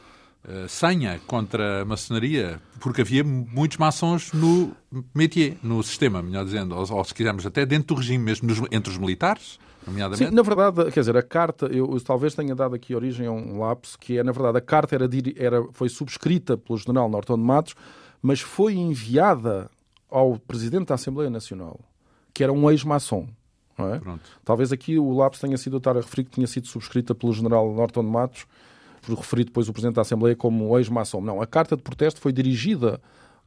senha contra a maçonaria, porque havia muitos maçons no métier, no sistema, melhor dizendo, ou, ou se quisermos até dentro do regime, mesmo nos, entre os militares, Sim, na verdade, quer dizer, a carta, eu, eu, talvez tenha dado aqui origem a um lapso, que é, na verdade, a carta era, era, foi subscrita pelo general Norton de Matos, mas foi enviada ao presidente da Assembleia Nacional, que era um ex-maçom. É? Talvez aqui o lapso tenha sido, eu estar a referir que tinha sido subscrita pelo general Norton de Matos, por referir depois o presidente da Assembleia como ex-maçom. Não, a carta de protesto foi dirigida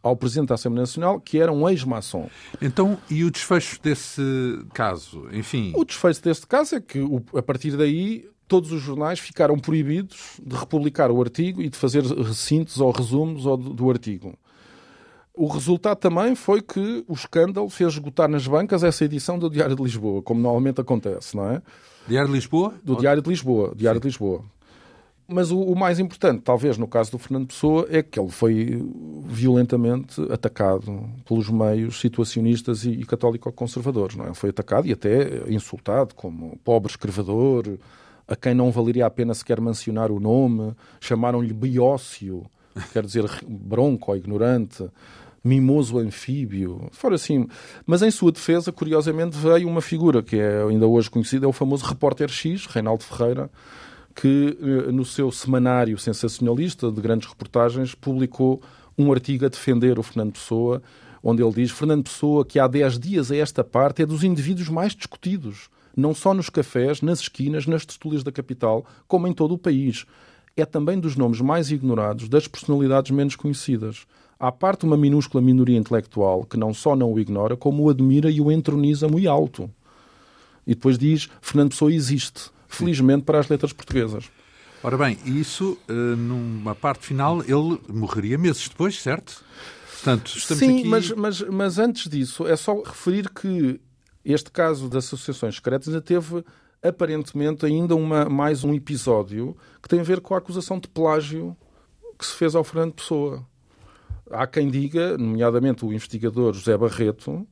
ao Presidente da Assembleia Nacional, que era um ex-maçom. Então, e o desfecho desse caso? Enfim. O desfecho deste caso é que, a partir daí, todos os jornais ficaram proibidos de republicar o artigo e de fazer recintos ou resumos do artigo. O resultado também foi que o escândalo fez esgotar nas bancas essa edição do Diário de Lisboa, como normalmente acontece, não é? Diário de Lisboa? Do Diário de Lisboa. Diário Sim. de Lisboa. Mas o, o, mais importante, talvez no caso do Fernando Pessoa, é que ele foi violentamente atacado pelos meios situacionistas e, e católico-conservadores. Não é? Ele foi atacado e até insultado como pobre escrevador, a quem não valeria a pena sequer mencionar o nome, chamaram-lhe biócio, quer dizer bronco, ignorante, mimoso anfíbio, fora assim. Mas em sua defesa, curiosamente, veio uma figura que é ainda hoje conhecida, é o famoso repórter X, Reinaldo Ferreira, que eh, no seu semanário sensacionalista de grandes reportagens publicou um artigo a defender o Fernando Pessoa, onde ele diz Fernando Pessoa, que há 10 dias a esta parte, é dos indivíduos mais discutidos, não só nos cafés, nas esquinas, nas tertúlias da capital, como em todo o país. É também dos nomes mais ignorados, das personalidades menos conhecidas. Há parte uma minúscula minoria intelectual que não só não o ignora, como o admira e o entroniza muito alto. E depois diz: Fernando Pessoa existe felizmente para as letras portuguesas. Ora bem, isso, eh, numa parte final, ele morreria meses depois, certo? Portanto, estamos Sim, aqui... mas, mas, mas antes disso, é só referir que este caso das associações secretas ainda teve aparentemente ainda uma, mais um episódio que tem a ver com a acusação de plágio que se fez ao Fernando Pessoa. Há quem diga, nomeadamente o investigador José Barreto,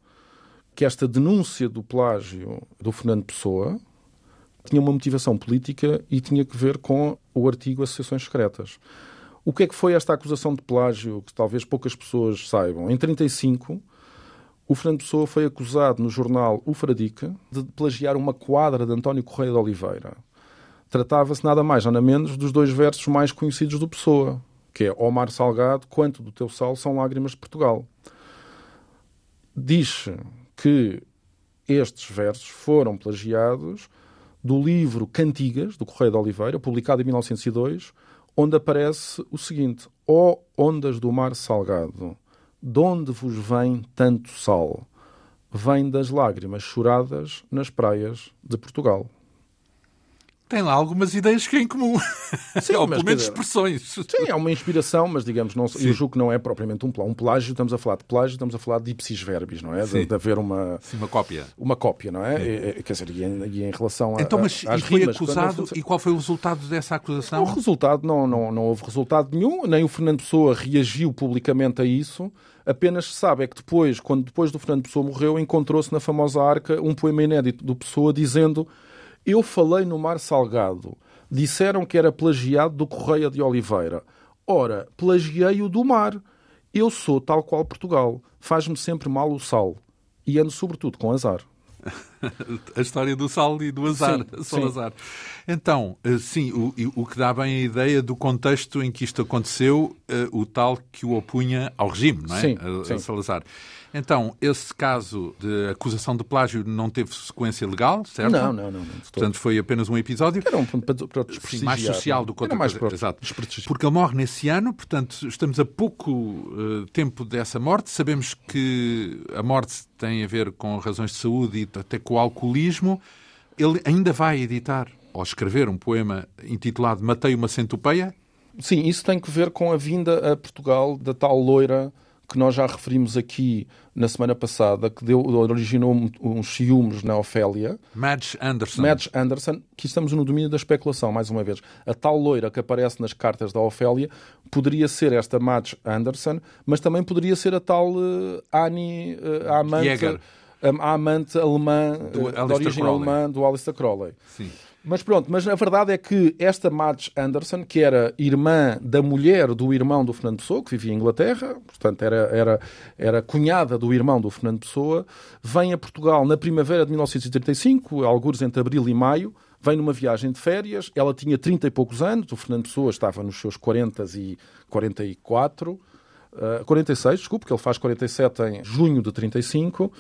que esta denúncia do plágio do Fernando Pessoa tinha uma motivação política e tinha que ver com o artigo Associações Secretas. O que é que foi esta acusação de plágio que talvez poucas pessoas saibam? Em 35, o Fernando Pessoa foi acusado no jornal O Fradique de plagiar uma quadra de António Correia de Oliveira. Tratava-se nada mais, nada menos dos dois versos mais conhecidos do Pessoa, que é Omar Salgado, quanto do teu sal são lágrimas de Portugal. Diz que estes versos foram plagiados do livro Cantigas, do Correio de Oliveira, publicado em 1902, onde aparece o seguinte: Ó oh, ondas do mar salgado, de onde vos vem tanto sal? Vem das lágrimas choradas nas praias de Portugal tem lá algumas ideias que é em comum. Sim, Ou pelo menos expressões. Sim, é uma inspiração, mas digamos, não, eu julgo que não é propriamente um, um plágio. Estamos a falar de plágio, estamos a falar de ipsis verbis, não é? De, de, haver uma... Sim, uma cópia. Uma cópia, não é? é quer dizer, e em, e em relação a, então, mas, às e foi rimas, acusado, e qual foi o resultado dessa acusação? O resultado, não, não, não houve resultado nenhum, nem o Fernando Pessoa reagiu publicamente a isso. Apenas se sabe é que depois, quando depois do Fernando Pessoa morreu, encontrou-se na famosa arca um poema inédito do Pessoa dizendo eu falei no Mar Salgado. Disseram que era plagiado do Correia de Oliveira. Ora, plagiei-o do mar. Eu sou tal qual Portugal. Faz-me sempre mal o sal. E ando sobretudo com azar. a história do sal e do azar, sim, sim. azar. Então, eh, sim, o, o que dá bem a ideia do contexto em que isto aconteceu, eh, o tal que o opunha ao regime, não é? Sim, a, a Salazar. Então, esse caso de acusação de plágio não teve sequência legal, certo? Não, não, não. não Portanto, foi apenas um episódio. Era um ponto para Sim, mais social do que outra mais coisa. Exato. Porque ele morre nesse ano, portanto, estamos a pouco uh, tempo dessa morte. Sabemos que a morte tem a ver com razões de saúde e até com o alcoolismo. Ele ainda vai editar ao escrever um poema intitulado Matei uma centopeia? Sim, isso tem que ver com a vinda a Portugal da tal loira que nós já referimos aqui na semana passada, que deu, originou uns ciúmes na Ofélia. Madge Anderson. Madge Anderson, que estamos no domínio da especulação, mais uma vez. A tal loira que aparece nas cartas da Ofélia poderia ser esta Madge Anderson, mas também poderia ser a tal uh, Annie, uh, a amante... Jäger. A, amante alemã, do, uh, de origem Crowley. alemã, do Alistair Crowley. Sim. Mas pronto, mas a verdade é que esta Madge Anderson, que era irmã da mulher do irmão do Fernando Pessoa, que vivia em Inglaterra, portanto era, era, era cunhada do irmão do Fernando Pessoa, vem a Portugal na primavera de 1935, alguns entre abril e maio, vem numa viagem de férias, ela tinha 30 e poucos anos, o Fernando Pessoa estava nos seus 40 e 44, uh, 46, desculpe, que ele faz 47 em junho de 35,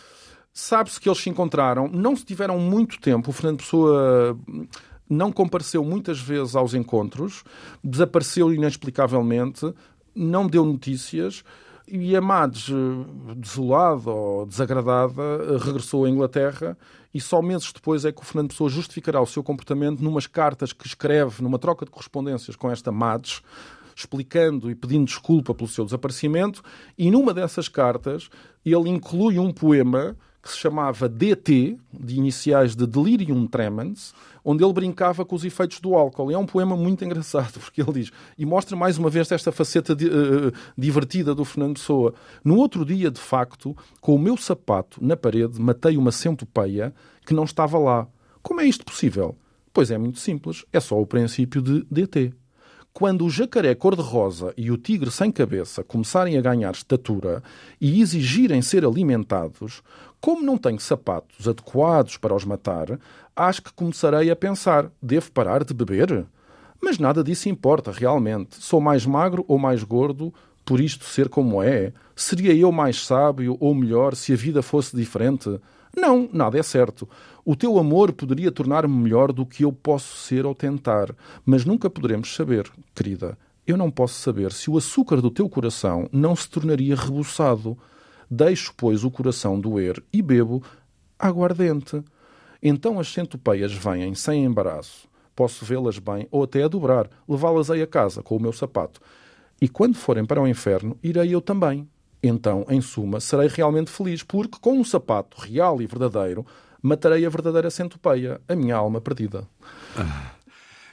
Sabe-se que eles se encontraram, não se tiveram muito tempo. O Fernando Pessoa hum, não compareceu muitas vezes aos encontros, desapareceu inexplicavelmente, não deu notícias. E a Mads, eh, desolada ou desagradada, eh, regressou à Inglaterra e só meses depois é que o Fernando Pessoa justificará o seu comportamento numas cartas que escreve, numa troca de correspondências com esta Mads, explicando e pedindo desculpa pelo seu desaparecimento. E numa dessas cartas ele inclui um poema que se chamava DT, de iniciais de Delirium Tremens, onde ele brincava com os efeitos do álcool. E é um poema muito engraçado, porque ele diz, e mostra mais uma vez esta faceta de, uh, divertida do Fernando Pessoa. No outro dia, de facto, com o meu sapato na parede, matei uma centopeia que não estava lá. Como é isto possível? Pois é muito simples, é só o princípio de DT. Quando o jacaré cor-de-rosa e o tigre sem cabeça começarem a ganhar estatura e exigirem ser alimentados, como não tenho sapatos adequados para os matar, acho que começarei a pensar: devo parar de beber? Mas nada disso importa realmente. Sou mais magro ou mais gordo por isto ser como é? Seria eu mais sábio ou melhor se a vida fosse diferente? Não, nada é certo. O teu amor poderia tornar-me melhor do que eu posso ser ou tentar, mas nunca poderemos saber, querida. Eu não posso saber se o açúcar do teu coração não se tornaria rebuçado. Deixo, pois, o coração doer e bebo aguardente. Então as centopeias vêm sem embaraço. Posso vê-las bem ou até a dobrar, levá-las aí a casa com o meu sapato. E quando forem para o inferno, irei eu também. Então, em suma, serei realmente feliz, porque com um sapato real e verdadeiro, matarei a verdadeira centopeia, a minha alma perdida. Ah.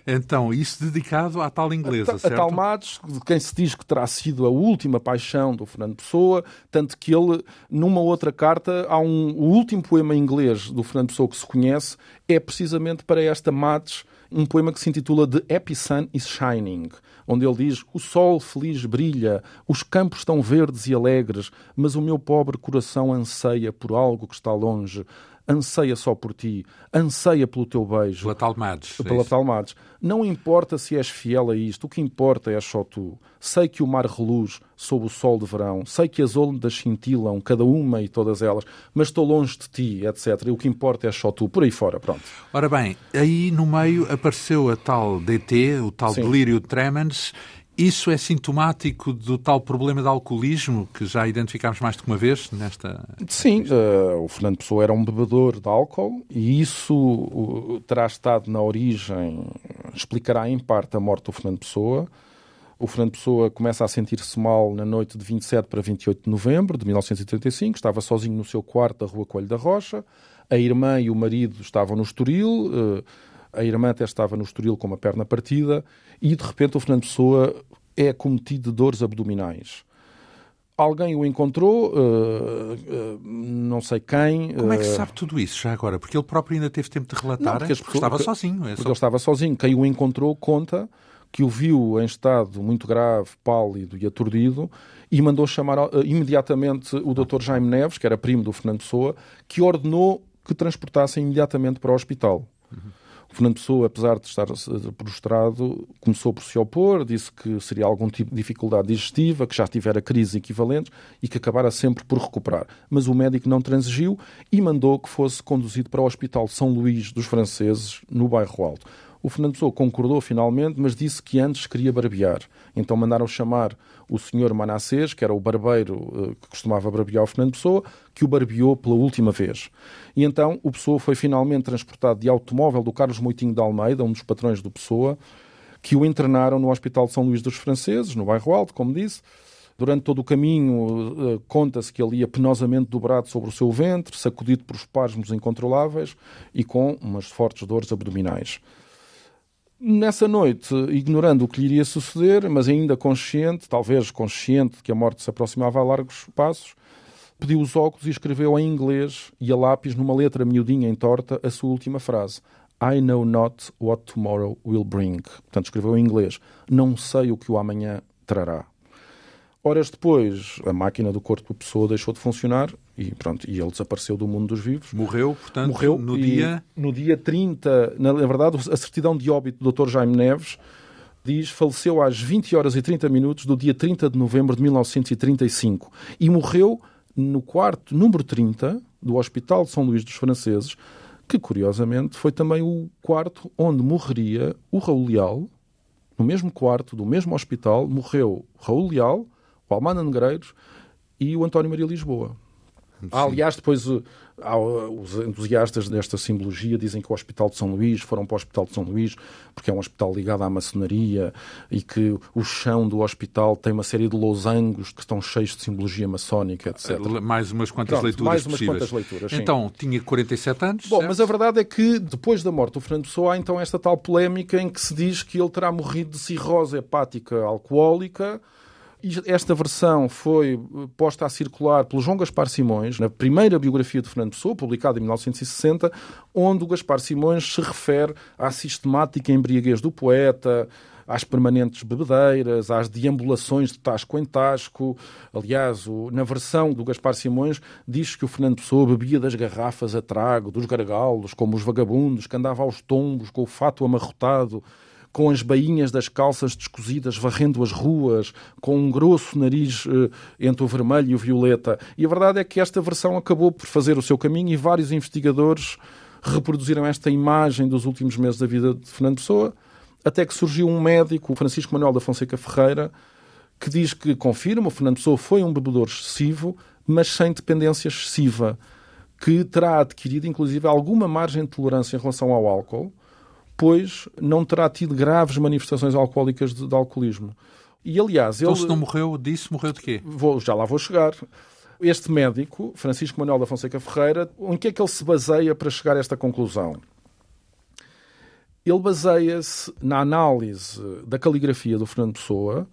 Então, isso dedicado à tal inglesa, a, certo? A tal Matos, de quem se diz que terá sido a última paixão do Fernando Pessoa, tanto que ele, numa outra carta, há um, o último poema inglês do Fernando Pessoa que se conhece, é precisamente para esta Matos, um poema que se intitula The Happy Sun is Shining, onde ele diz: O sol feliz brilha, os campos estão verdes e alegres, mas o meu pobre coração anseia por algo que está longe anseia só por ti, anseia pelo teu beijo. Pela tal Mads. É pela tal Mads. Não importa se és fiel a isto, o que importa é só tu. Sei que o mar reluz sob o sol de verão, sei que as ondas cintilam, cada uma e todas elas, mas estou longe de ti, etc. E o que importa é só tu. Por aí fora, pronto. Ora bem, aí no meio apareceu a tal DT, o tal Sim. delírio tremens, isso é sintomático do tal problema de alcoolismo que já identificámos mais do que uma vez nesta. Sim, uh, o Fernando Pessoa era um bebedor de álcool e isso uh, terá estado na origem, explicará em parte a morte do Fernando Pessoa. O Fernando Pessoa começa a sentir-se mal na noite de 27 para 28 de novembro de 1935. Estava sozinho no seu quarto da Rua Coelho da Rocha. A irmã e o marido estavam no Estoril. Uh, a irmã até estava no Estoril com uma perna partida e de repente o Fernando Pessoa é cometido de dores abdominais. Alguém o encontrou, uh, uh, não sei quem. Como é que se sabe tudo isso já agora? Porque ele próprio ainda teve tempo de relatar, não, porque, pessoas, porque estava sozinho. É porque só... ele estava sozinho. Quem o encontrou conta que o viu em estado muito grave, pálido e aturdido, e mandou chamar uh, imediatamente o Dr. Jaime Neves, que era primo do Fernando Pessoa, que ordenou que transportassem imediatamente para o hospital. Uhum. Fernando Pessoa, apesar de estar eh, prostrado, começou por se opor, disse que seria algum tipo de dificuldade digestiva, que já tivera crises equivalentes e que acabara sempre por recuperar. Mas o médico não transigiu e mandou que fosse conduzido para o Hospital São Luís dos Franceses, no bairro Alto. O Fernando Pessoa concordou finalmente, mas disse que antes queria barbear. Então mandaram chamar o senhor Manassés, que era o barbeiro eh, que costumava barbear o Fernando Pessoa, que o barbeou pela última vez. E então o Pessoa foi finalmente transportado de automóvel do Carlos Moitinho de Almeida, um dos patrões do Pessoa, que o internaram no Hospital de São Luís dos Franceses, no bairro Alto, como disse. Durante todo o caminho, eh, conta-se que ele ia penosamente dobrado sobre o seu ventre, sacudido por espasmos incontroláveis e com umas fortes dores abdominais. Nessa noite, ignorando o que lhe iria suceder, mas ainda consciente, talvez consciente de que a morte se aproximava a largos passos, pediu os óculos e escreveu em inglês e a lápis, numa letra miudinha em torta, a sua última frase. I know not what tomorrow will bring. Portanto, escreveu em inglês. Não sei o que o amanhã trará. Horas depois, a máquina do corpo da pessoa deixou de funcionar e pronto, e ele desapareceu do mundo dos vivos. Morreu, portanto, Morreu no dia... No dia 30, na verdade, a certidão de óbito do Dr. Jaime Neves diz faleceu às 20 horas e 30 minutos do dia 30 de novembro de 1935 e morreu no quarto número 30 do Hospital de São Luís dos Franceses, que curiosamente foi também o quarto onde morreria o Raul Leal. No mesmo quarto do mesmo hospital morreu Raul Leal, o Almana Negreiros e o António Maria Lisboa. Há, aliás, depois há, os entusiastas desta simbologia dizem que o Hospital de São Luís foram para o Hospital de São Luís porque é um hospital ligado à maçonaria e que o chão do hospital tem uma série de losangos que estão cheios de simbologia maçónica, etc. Mais umas quantas Pronto, leituras mais umas possíveis. quantas leituras, sim. então, tinha 47 anos. Bom, certo? mas a verdade é que depois da morte do Fernando Pessoa há então esta tal polémica em que se diz que ele terá morrido de cirrose hepática alcoólica esta versão foi posta a circular pelo João Gaspar Simões, na primeira biografia de Fernando Pessoa, publicada em 1960, onde o Gaspar Simões se refere à sistemática embriaguez do poeta, às permanentes bebedeiras, às deambulações de tasco em tasco. Aliás, na versão do Gaspar Simões, diz que o Fernando Pessoa bebia das garrafas a trago, dos gargalos, como os vagabundos, que andava aos tombos, com o fato amarrotado, com as bainhas das calças descosidas varrendo as ruas, com um grosso nariz eh, entre o vermelho e o violeta. E a verdade é que esta versão acabou por fazer o seu caminho e vários investigadores reproduziram esta imagem dos últimos meses da vida de Fernando Pessoa, até que surgiu um médico, Francisco Manuel da Fonseca Ferreira, que diz que confirma, o Fernando Pessoa foi um bebedor excessivo, mas sem dependência excessiva, que terá adquirido inclusive alguma margem de tolerância em relação ao álcool, pois não terá tido graves manifestações alcoólicas de, de alcoolismo. E aliás, Então, ele. se não morreu disso, morreu de quê? Vou, já lá vou chegar. Este médico, Francisco Manuel da Fonseca Ferreira, em que é que ele se baseia para chegar a esta conclusão? Ele baseia-se na análise da caligrafia do Fernando Pessoa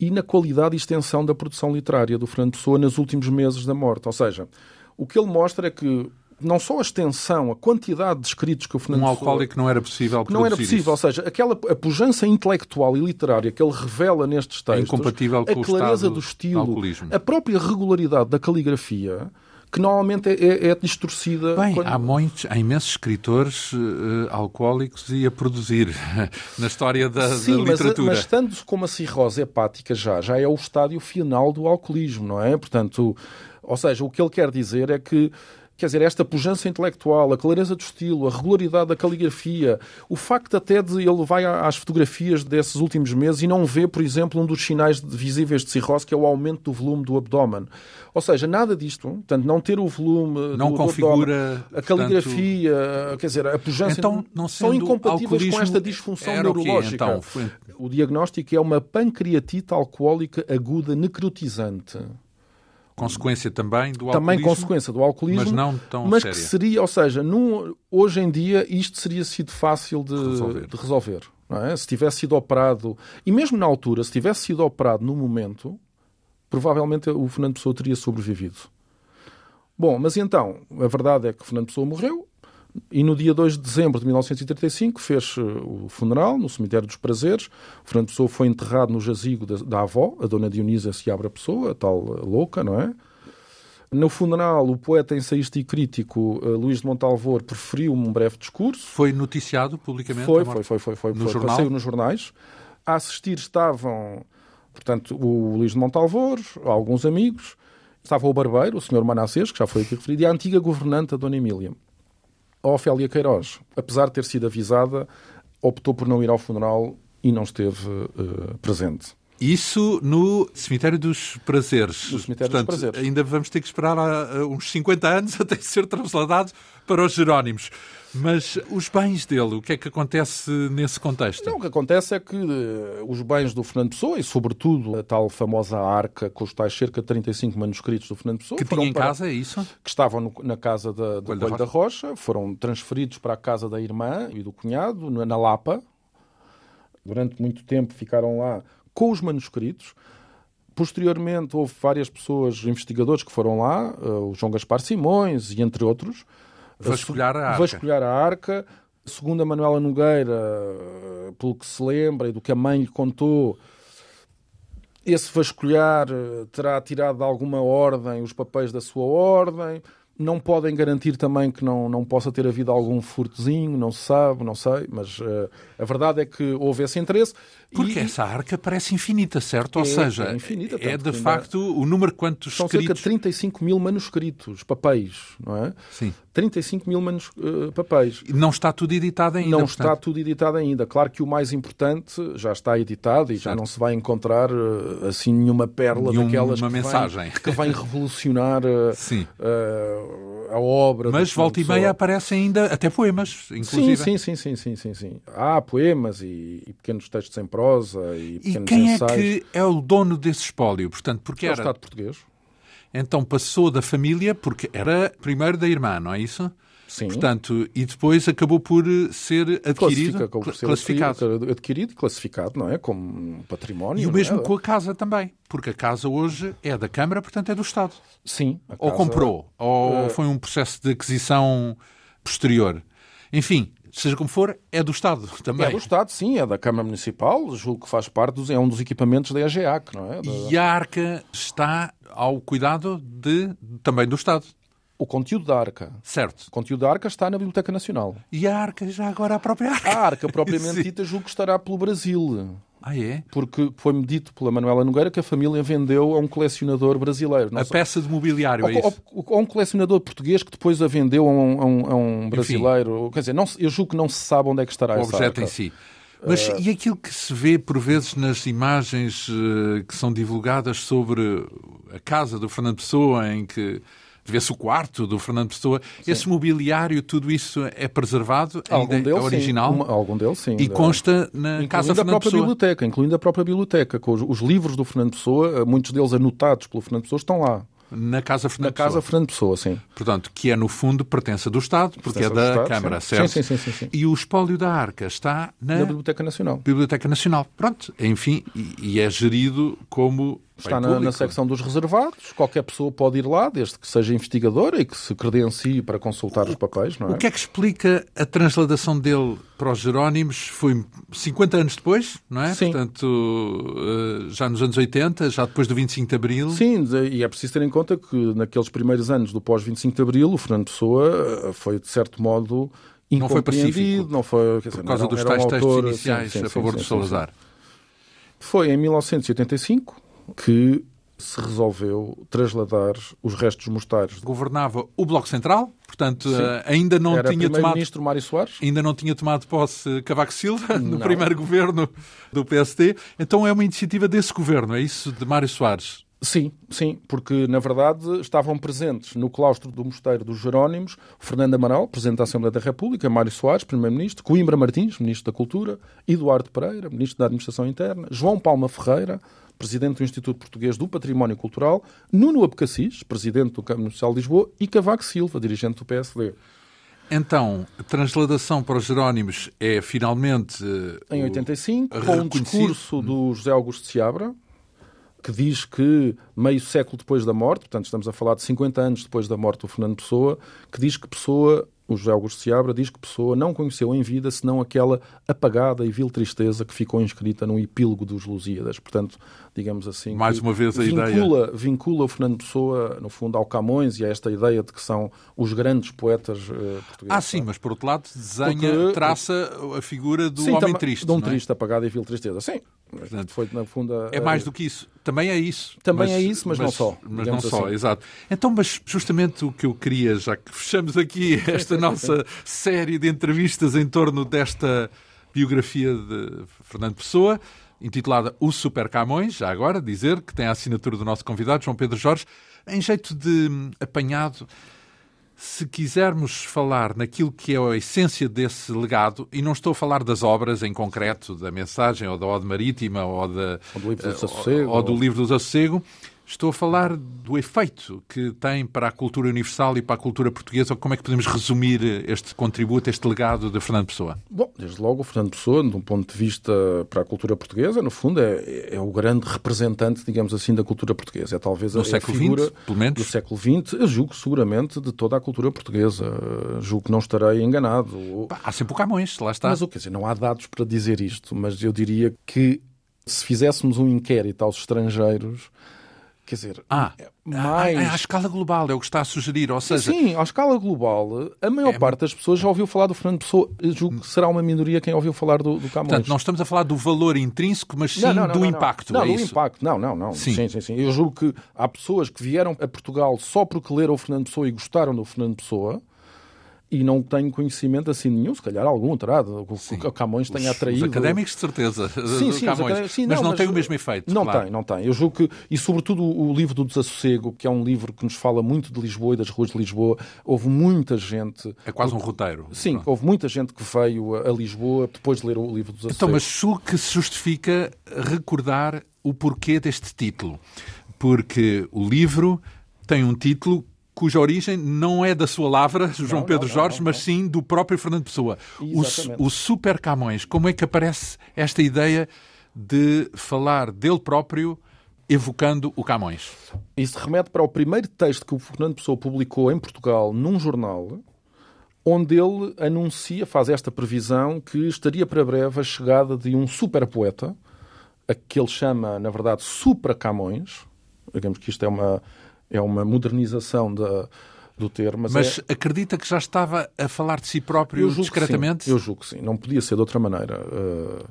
e na qualidade e extensão da produção literária do Fernando Pessoa nos últimos meses da morte. Ou seja, o que ele mostra é que não só a extensão, a quantidade de escritos que o Fernando Um Pessoa... alcoólico não era possível Não era possível, ou isso. seja, aquela a pujança intelectual e literária que ele revela nestes textos, incompatível com a clareza do estilo, a própria regularidade da caligrafia, que normalmente é, é- é distorcida. Bem, quando- há, muitos, há imensos escritores eh, alcoólicos e a produzir na história da, Sim, da mas, literatura. mas estando com uma cirrose hepática já, já é o estádio final do alcoolismo, não é? Portanto, ou seja, o que ele quer dizer é que Quer dizer, esta pujança intelectual, a clareza do estilo, a regularidade da caligrafia, o facto até de ele vai às fotografias desses últimos meses e não vê, por exemplo, um dos sinais visíveis de cirrose, que é o aumento do volume do abdômen. Ou seja, nada disto, portanto, não ter o volume Não do, do configura, abdômen, a portanto- caligrafia, quer dizer, a pujança, Então, não são incompatíveis com esta disfunção o quê, neurológica. então? Foi- O diagnóstico é uma pancreatite alcoólica aguda necrotizante. Consequência também do Também alcoolismo, consequência do alcoolismo, mas não tão mas séria. que seria, ou seja, num- hoje em dia isto seria sido fácil de Resolver. de resolver. é? Se tivesse sido operado, e mesmo na altura, se tivesse sido operado no momento, provavelmente o Fernando Pessoa teria sobrevivido. Bom, mas então, a verdade é que o Fernando Pessoa morreu e no dia 2 de dezembro de 1935 fez eh, o funeral no Cemitério dos Prazeres. O Fernando Pessoa foi enterrado no jazigo da, da avó, a dona Dionísia Seabra Pessoa, a tal eh, louca, não é? No funeral, o poeta, ensaísta e crítico eh, Luís de Montalvor preferiu um breve discurso. Foi noticiado publicamente? Foi, foi, foi, foi, foi, No foi, jornal? saiu nos jornais. A assistir estavam, portanto, o Luís de Montalvor, alguns amigos, estava o barbeiro, o senhor Manassés, que já foi aqui referido, e a antiga governanta, a Dona Emília. A Ofélia Queiroz, apesar de ter sido avisada, optou por não ir ao funeral e não esteve uh, presente. Isso no Cemitério dos Prazeres. No Cemitério Portanto, dos Prazeres. Ainda vamos ter que esperar uh, uns 50 anos até ser trasladado para os Jerónimos. Mas os bens dele, o que é que acontece nesse contexto? Não, o que acontece é que uh, os bens do Fernando Pessoa, e sobretudo a tal famosa arca com os tais cerca de 35 manuscritos do Fernando Pessoa, que tinha em para, casa, é isso? Que estavam no, na casa da, do Coelho Coelho da da, Rocha, foram transferidos para a casa da irmã e do cunhado, na Lapa. Durante muito tempo ficaram lá com os manuscritos. Posteriormente, houve várias pessoas, investigadores, que foram lá, uh, o João Gaspar Simões e entre outros. Vasculhar a arca. Vasculhar a arca. Segundo a Manuela Nogueira, pelo que se lembra e do que a mãe lhe contou, esse vasculhar terá tirado de alguma ordem os papéis da sua ordem. Não podem garantir também que não, não possa ter havido algum furtozinho, não se sabe, não sei, mas uh, a verdade é que houve esse interesse. Porque e... essa arca parece infinita, certo? É, Ou seja, é, infinita, é de facto ainda... o número quantos São escritos... cerca de 35 mil manuscritos, papéis, não é? Sim. 35 mil manus... uh, papéis. Não está tudo editado ainda. Não portanto... está tudo editado ainda. Claro que o mais importante já está editado e certo. já não se vai encontrar uh, assim nenhuma pérola Nenhum, daquelas que, mensagem. Vem, que vem revolucionar Sim. a obra. Mas volta e meia aparecem ainda até poemas, inclusive. Sim, sim, sim, sim, sim, sim. Há poemas e, e pequenos textos em prosa e, e pequenos quem ensaios. é que é o dono desse espólio? Portanto, porque é o era... Estado português. Então passou da família, porque era primeiro da irmã, não é isso? Sim. Portanto, e depois acabou por ser adquirido, Classifica, ser classificado. Adquirido e classificado, não é? Como património. E o mesmo é? com a casa também, porque a casa hoje é da Câmara, portanto é do Estado. Sim. Ou casa... comprou, ou uh... foi um processo de aquisição posterior. Enfim, seja como for, é do Estado também. É do Estado, sim, é da Câmara Municipal, julgo que faz parte, dos, é um dos equipamentos da EGEAC, não é? Da... E a arca está ao cuidado de, também do Estado. O conteúdo da arca. Certo. O conteúdo da arca está na Biblioteca Nacional. E a arca, já agora a própria arca? A arca, propriamente dita, julgo que estará pelo Brasil. Ah, é? Porque foi-me dito pela Manuela Nogueira que a família vendeu a um colecionador brasileiro. Não a só... peça de mobiliário, ou, é isso? Ou, ou, um colecionador português que depois a vendeu a um, a um, a um brasileiro. Enfim. Quer dizer, não, eu julgo que não se sabe onde é que estará o essa objeto arca. em si. Mas uh... e aquilo que se vê, por vezes, nas imagens uh, que são divulgadas sobre a casa do Fernando Pessoa, em que vê-se o quarto do Fernando Pessoa. Sim. Esse mobiliário, tudo isso é preservado? Algum ainda deles, é original? Sim. Uma, algum deles, sim. E consta na incluindo Casa a Fernando própria Pessoa? biblioteca, incluindo a própria biblioteca. Com os, os, livros do Fernando Pessoa, muitos deles anotados pelo Fernando Pessoa, estão lá. Na Casa Fernando Na Casa Pessoa. Fernando Pessoa, sim. Portanto, que é no fundo pertença do Estado, porque Pertence é da Estado, Câmara, sim. certo? Sim, sim, sim, sim, E o espólio da Arca está na, Na Biblioteca Nacional. Biblioteca Nacional. Pronto, enfim, e, e é gerido como Está na, na secção dos reservados. Qualquer pessoa pode ir lá, desde que seja investigadora e que se credencie para consultar os papéis, não é? O que é que explica a transladação dele para os Jerónimos? Foi 50 anos depois, não é? Sim. Portanto, eh, já nos anos 80, já depois do 25 de Abril. Sim, e é preciso ter em conta que naqueles primeiros anos do pós-25 de Abril, o Fernando Pessoa eh, foi, de certo modo, Não foi pacífico. não foi, quer Por dizer, causa não dos era um tais textos autor- iniciais sim, sim, a favor sim, do sim, Salazar. Foi em 1985 que se resolveu trasladar os restos mostais. Governava o Bloco Central, portanto, Sim. eh, ainda não Era tinha tomado primeiro-ministro Mário Soares. ainda não tinha tomado posse Cavaco Silva no Não. primeiro governo do PSD. Então é uma iniciativa desse governo, é isso, de Mário Soares. Sim, sim, porque na verdade estavam presentes no claustro do Mosteiro dos Jerónimos Fernando Amaral, Presidente da Assembleia da República, Mário Soares, Primeiro-Ministro, Coimbra Martins, Ministro da Cultura, Eduardo Pereira, Ministro da Administração Interna, João Palma Ferreira, Presidente do Instituto Português do Património Cultural, Nuno Abcacis, Presidente do Câmara Municipal de Lisboa e Cavaco Silva, dirigente do PSD. Então, a transladação para os Jerónimos é finalmente. eh, Em o- 85, com um discurso do José Augusto Seabra, que diz que meio século depois da morte, portanto estamos a falar de 50 anos depois da morte do Fernando Pessoa, que diz que Pessoa, o José Augusto Seabra, diz que Pessoa não conheceu em vida senão aquela apagada e vil tristeza que ficou inscrita no epílogo dos Lusíadas. Portanto, digamos assim... Mais uma vez a vincula, Vincula o Fernando Pessoa, no fundo, ao Camões e a esta ideia de que são os grandes poetas eh, portugueses. Ah, sim, mas por outro lado desenha, Porque- traça a figura do Sim, homem triste. De um é? triste, apagada e vil tristeza. Sim, Portanto, foi fundo... É mais do que isso. Também é isso. Também é isso, mas não só, Mas não digamos só, assim. exato. Então, mas justamente o que eu queria, já que fechamos aqui esta nossa série de entrevistas em torno desta biografia de Fernando Pessoa, intitulada O Super Camões, já agora, dizer que tem a assinatura do nosso convidado, João Pedro Jorge, em jeito de apanhado se quisermos falar naquilo que é a essência desse legado, e não estou a falar das obras em concreto, da mensagem, ou da Ode Marítima, ou, da, ou do livro do Desassossego, ou, ou do livro do Desassossego, Estou a falar do efeito que tem para a cultura universal e para a cultura portuguesa. Como é que podemos resumir este contributo, este legado de Fernando Pessoa? Bom, desde logo, o Fernando Pessoa, de um ponto de vista para a cultura portuguesa, no fundo, é, é o grande representante, digamos assim, da cultura portuguesa. É talvez do a, século figura XX, menos? do século XX, eu julgo seguramente de toda a cultura portuguesa. Julgo que não estarei enganado. há sempre o Camões, lá está. Mas o quer dizer, não há dados para dizer isto, mas eu diria que se fizéssemos um inquérito aos estrangeiros Quer dizer, ah, mais... à, à escala global, é o que está a sugerir, ou seja... Sim, à escala global, a maior é... parte das pessoas já ouviu falar do Fernando Pessoa. Eu julgo que será uma minoria quem ouviu falar do, do Camões. Portanto, não estamos a falar do valor intrínseco, mas sim não, não, não, do impacto, Não, é do isso? impacto. Não, não, não. Sim. sim, sim, sim. Eu julgo que há pessoas que vieram a Portugal só porque leram o Fernando Pessoa e gostaram do Fernando Pessoa e não tenho conhecimento assim nenhum, se calhar algum terá, o Camões tenha atraído. Os académicos, de certeza, sim, sim, Camões, sim, mas não, mas tem o mesmo efeito. Não claro. tem, não tem. Eu julgo que, e sobretudo o livro do Desassossego, que é um livro que nos fala muito de Lisboa e das ruas de Lisboa, houve muita gente... É quase um roteiro. Sim, Pronto. houve muita gente que veio a Lisboa depois de ler o livro do Desassossego. Então, mas julgo que se justifica recordar o porquê deste título. Porque o livro tem um título cuja origem não é da sua lavra, João não, Pedro não, Jorge, não, mas sim do próprio Fernando Pessoa. O, o, Super Camões, como é que aparece esta ideia de falar dele próprio evocando o Camões? Isso remete para o primeiro texto que o Fernando Pessoa publicou em Portugal num jornal, onde ele anuncia, faz esta previsão, que estaria para breve a chegada de um super poeta, a que ele chama, na verdade, Supra Camões. Digamos que isto é uma é uma modernização da, do termo. Mas, mas é... acredita que já estava a falar de si próprio discretamente? Eu julgo que sim. Não podia ser de outra maneira. Uh...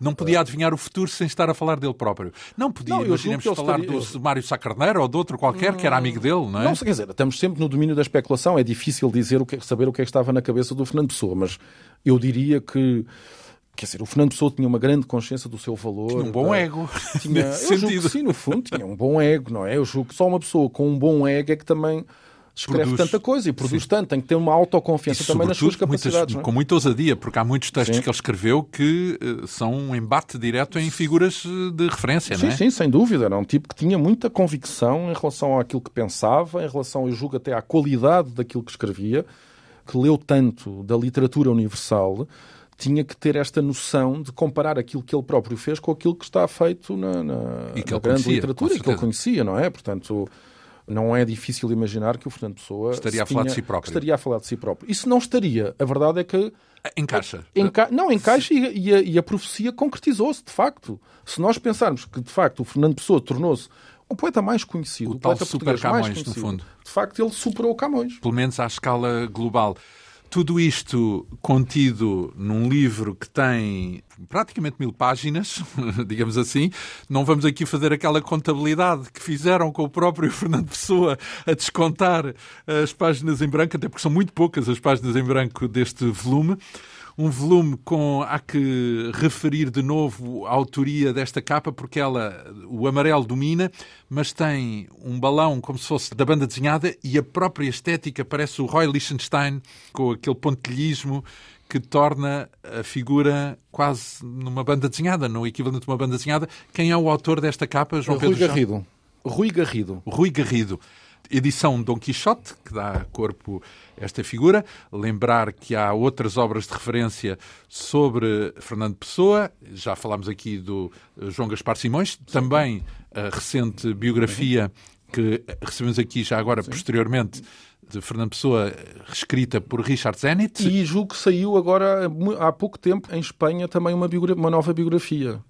Não podia adivinhar o futuro sem estar a falar dele próprio. Não podia, não, imaginemos falar estaria... do Mário Sacarneiro ou de outro qualquer que era amigo dele, não é? Não, quer dizer, estamos sempre no domínio da especulação. É difícil dizer o que, saber o que é que estava na cabeça do Fernando Pessoa, mas eu diria que Quer dizer, o Fernando Pessoa tinha uma grande consciência do seu valor. Tinha um bom da... ego. Tinha... eu sentido. julgo que sim, no fundo, tinha um bom ego, não é? Eu julgo que só uma pessoa com um bom ego é que também escreve produz, tanta coisa e produz sim. tanto, tem que ter uma autoconfiança e, também nas suas capacidades. Muitas, é? Com muita ousadia, porque há muitos textos sim. que ele escreveu que uh, são um embate direto em figuras eh, de referência, sim, não é? Sim, sem dúvida. Era um tipo que tinha muita convicção em relação àquilo que pensava, em relação, eu julgo, até à qualidade daquilo que escrevia, que leu tanto da literatura universal tinha que ter esta noção de comparar aquilo que ele próprio fez com aquilo que está feito na, na, na grande conhecia, literatura e que ele conhecia, não é? Portanto, não é difícil imaginar que o Fernando Pessoa estaria a falar de si próprio. Estaria a falar de si próprio. Isso não estaria. A verdade é que Encaixa. Enca... Não, encaixa e, e, a, e a profecia concretizou-se, de facto. Se nós pensarmos que, de facto, o Fernando Pessoa tornou-se o poeta mais conhecido, o, o poeta super Camões, mais conhecido, no fundo. De facto, ele superou o Camões. Pelo menos à escala global. Tudo isto contido num livro que tem praticamente mil páginas, digamos assim. Não vamos aqui fazer aquela contabilidade que fizeram com o próprio Fernando Pessoa a descontar as páginas em branco, até porque são muito poucas as páginas em branco deste volume um volume com. Há que referir de novo a autoria desta capa, porque ela, o amarelo domina, mas tem um balão como se fosse da banda desenhada e a própria estética parece o Roy Lichtenstein, com aquele pontilhismo que torna a figura quase numa banda desenhada, no equivalente de uma banda desenhada. Quem é o autor desta capa, João é Pedro Rui Garrido. Rui Garrido. Rui Garrido edição Dom Quixote, que dá corpo a esta figura. Lembrar que há outras obras de referência sobre Fernando Pessoa. Já falámos aqui do eh, João Gaspar Simões, também a recente biografia que recebemos aqui já agora, Sim. posteriormente, de Fernando Pessoa, escrita por Richard Zenit. E julgo que saiu agora, há pouco tempo, em Espanha, também uma, uma nova biografia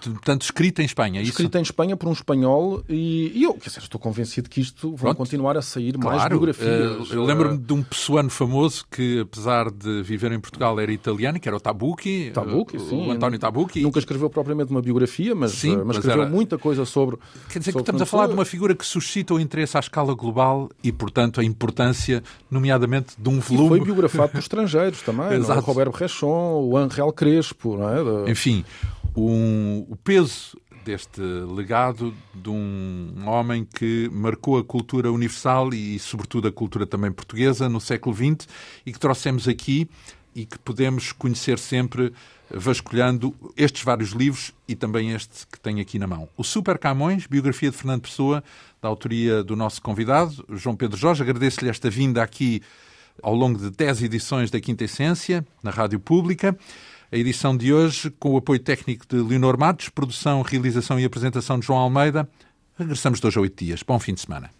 Portanto, escrita em Espanha, é isso? Escrita em Espanha por um espanhol e, e eu, quer dizer, estou convencido que isto vão Pronto. continuar a sair Claro, mais biografias. eh, eu lembro-me de um pessoano famoso que, apesar de viver em Portugal, era italiano, que era o Tabucchi. Tabucchi, eh, sim. O António Tabucchi. Nunca escreveu propriamente uma biografia, mas, Sim, eh, mas mas escreveu era- muita coisa sobre. Quer dizer que sobre estamos a falar de uma figura que suscita o interesse à escala global e, portanto, a importância, nomeadamente, de um E foi volume. biografado por estrangeiros também. é? Exato. O Roberto Rechon, o Angel Crespo. Não é? Enfim, um- o peso deste legado de um homem que marcou a cultura universal e, sobretudo, a cultura também portuguesa no século XX e que trouxemos aqui e que podemos conhecer sempre vasculhando estes vários livros e também este que tenho aqui na mão. O Super Camões, biografia de Fernando Pessoa, da autoria do nosso convidado, João Pedro Jorge. Agradeço-lhe esta vinda aqui ao longo de 10 edições da Quinta Essência, na Rádio Pública. A edição de hoje, com o apoio técnico de Leonor Matos, produção, realização e apresentação de João Almeida. Regressamos hoje a oito dias. Bom fim de semana.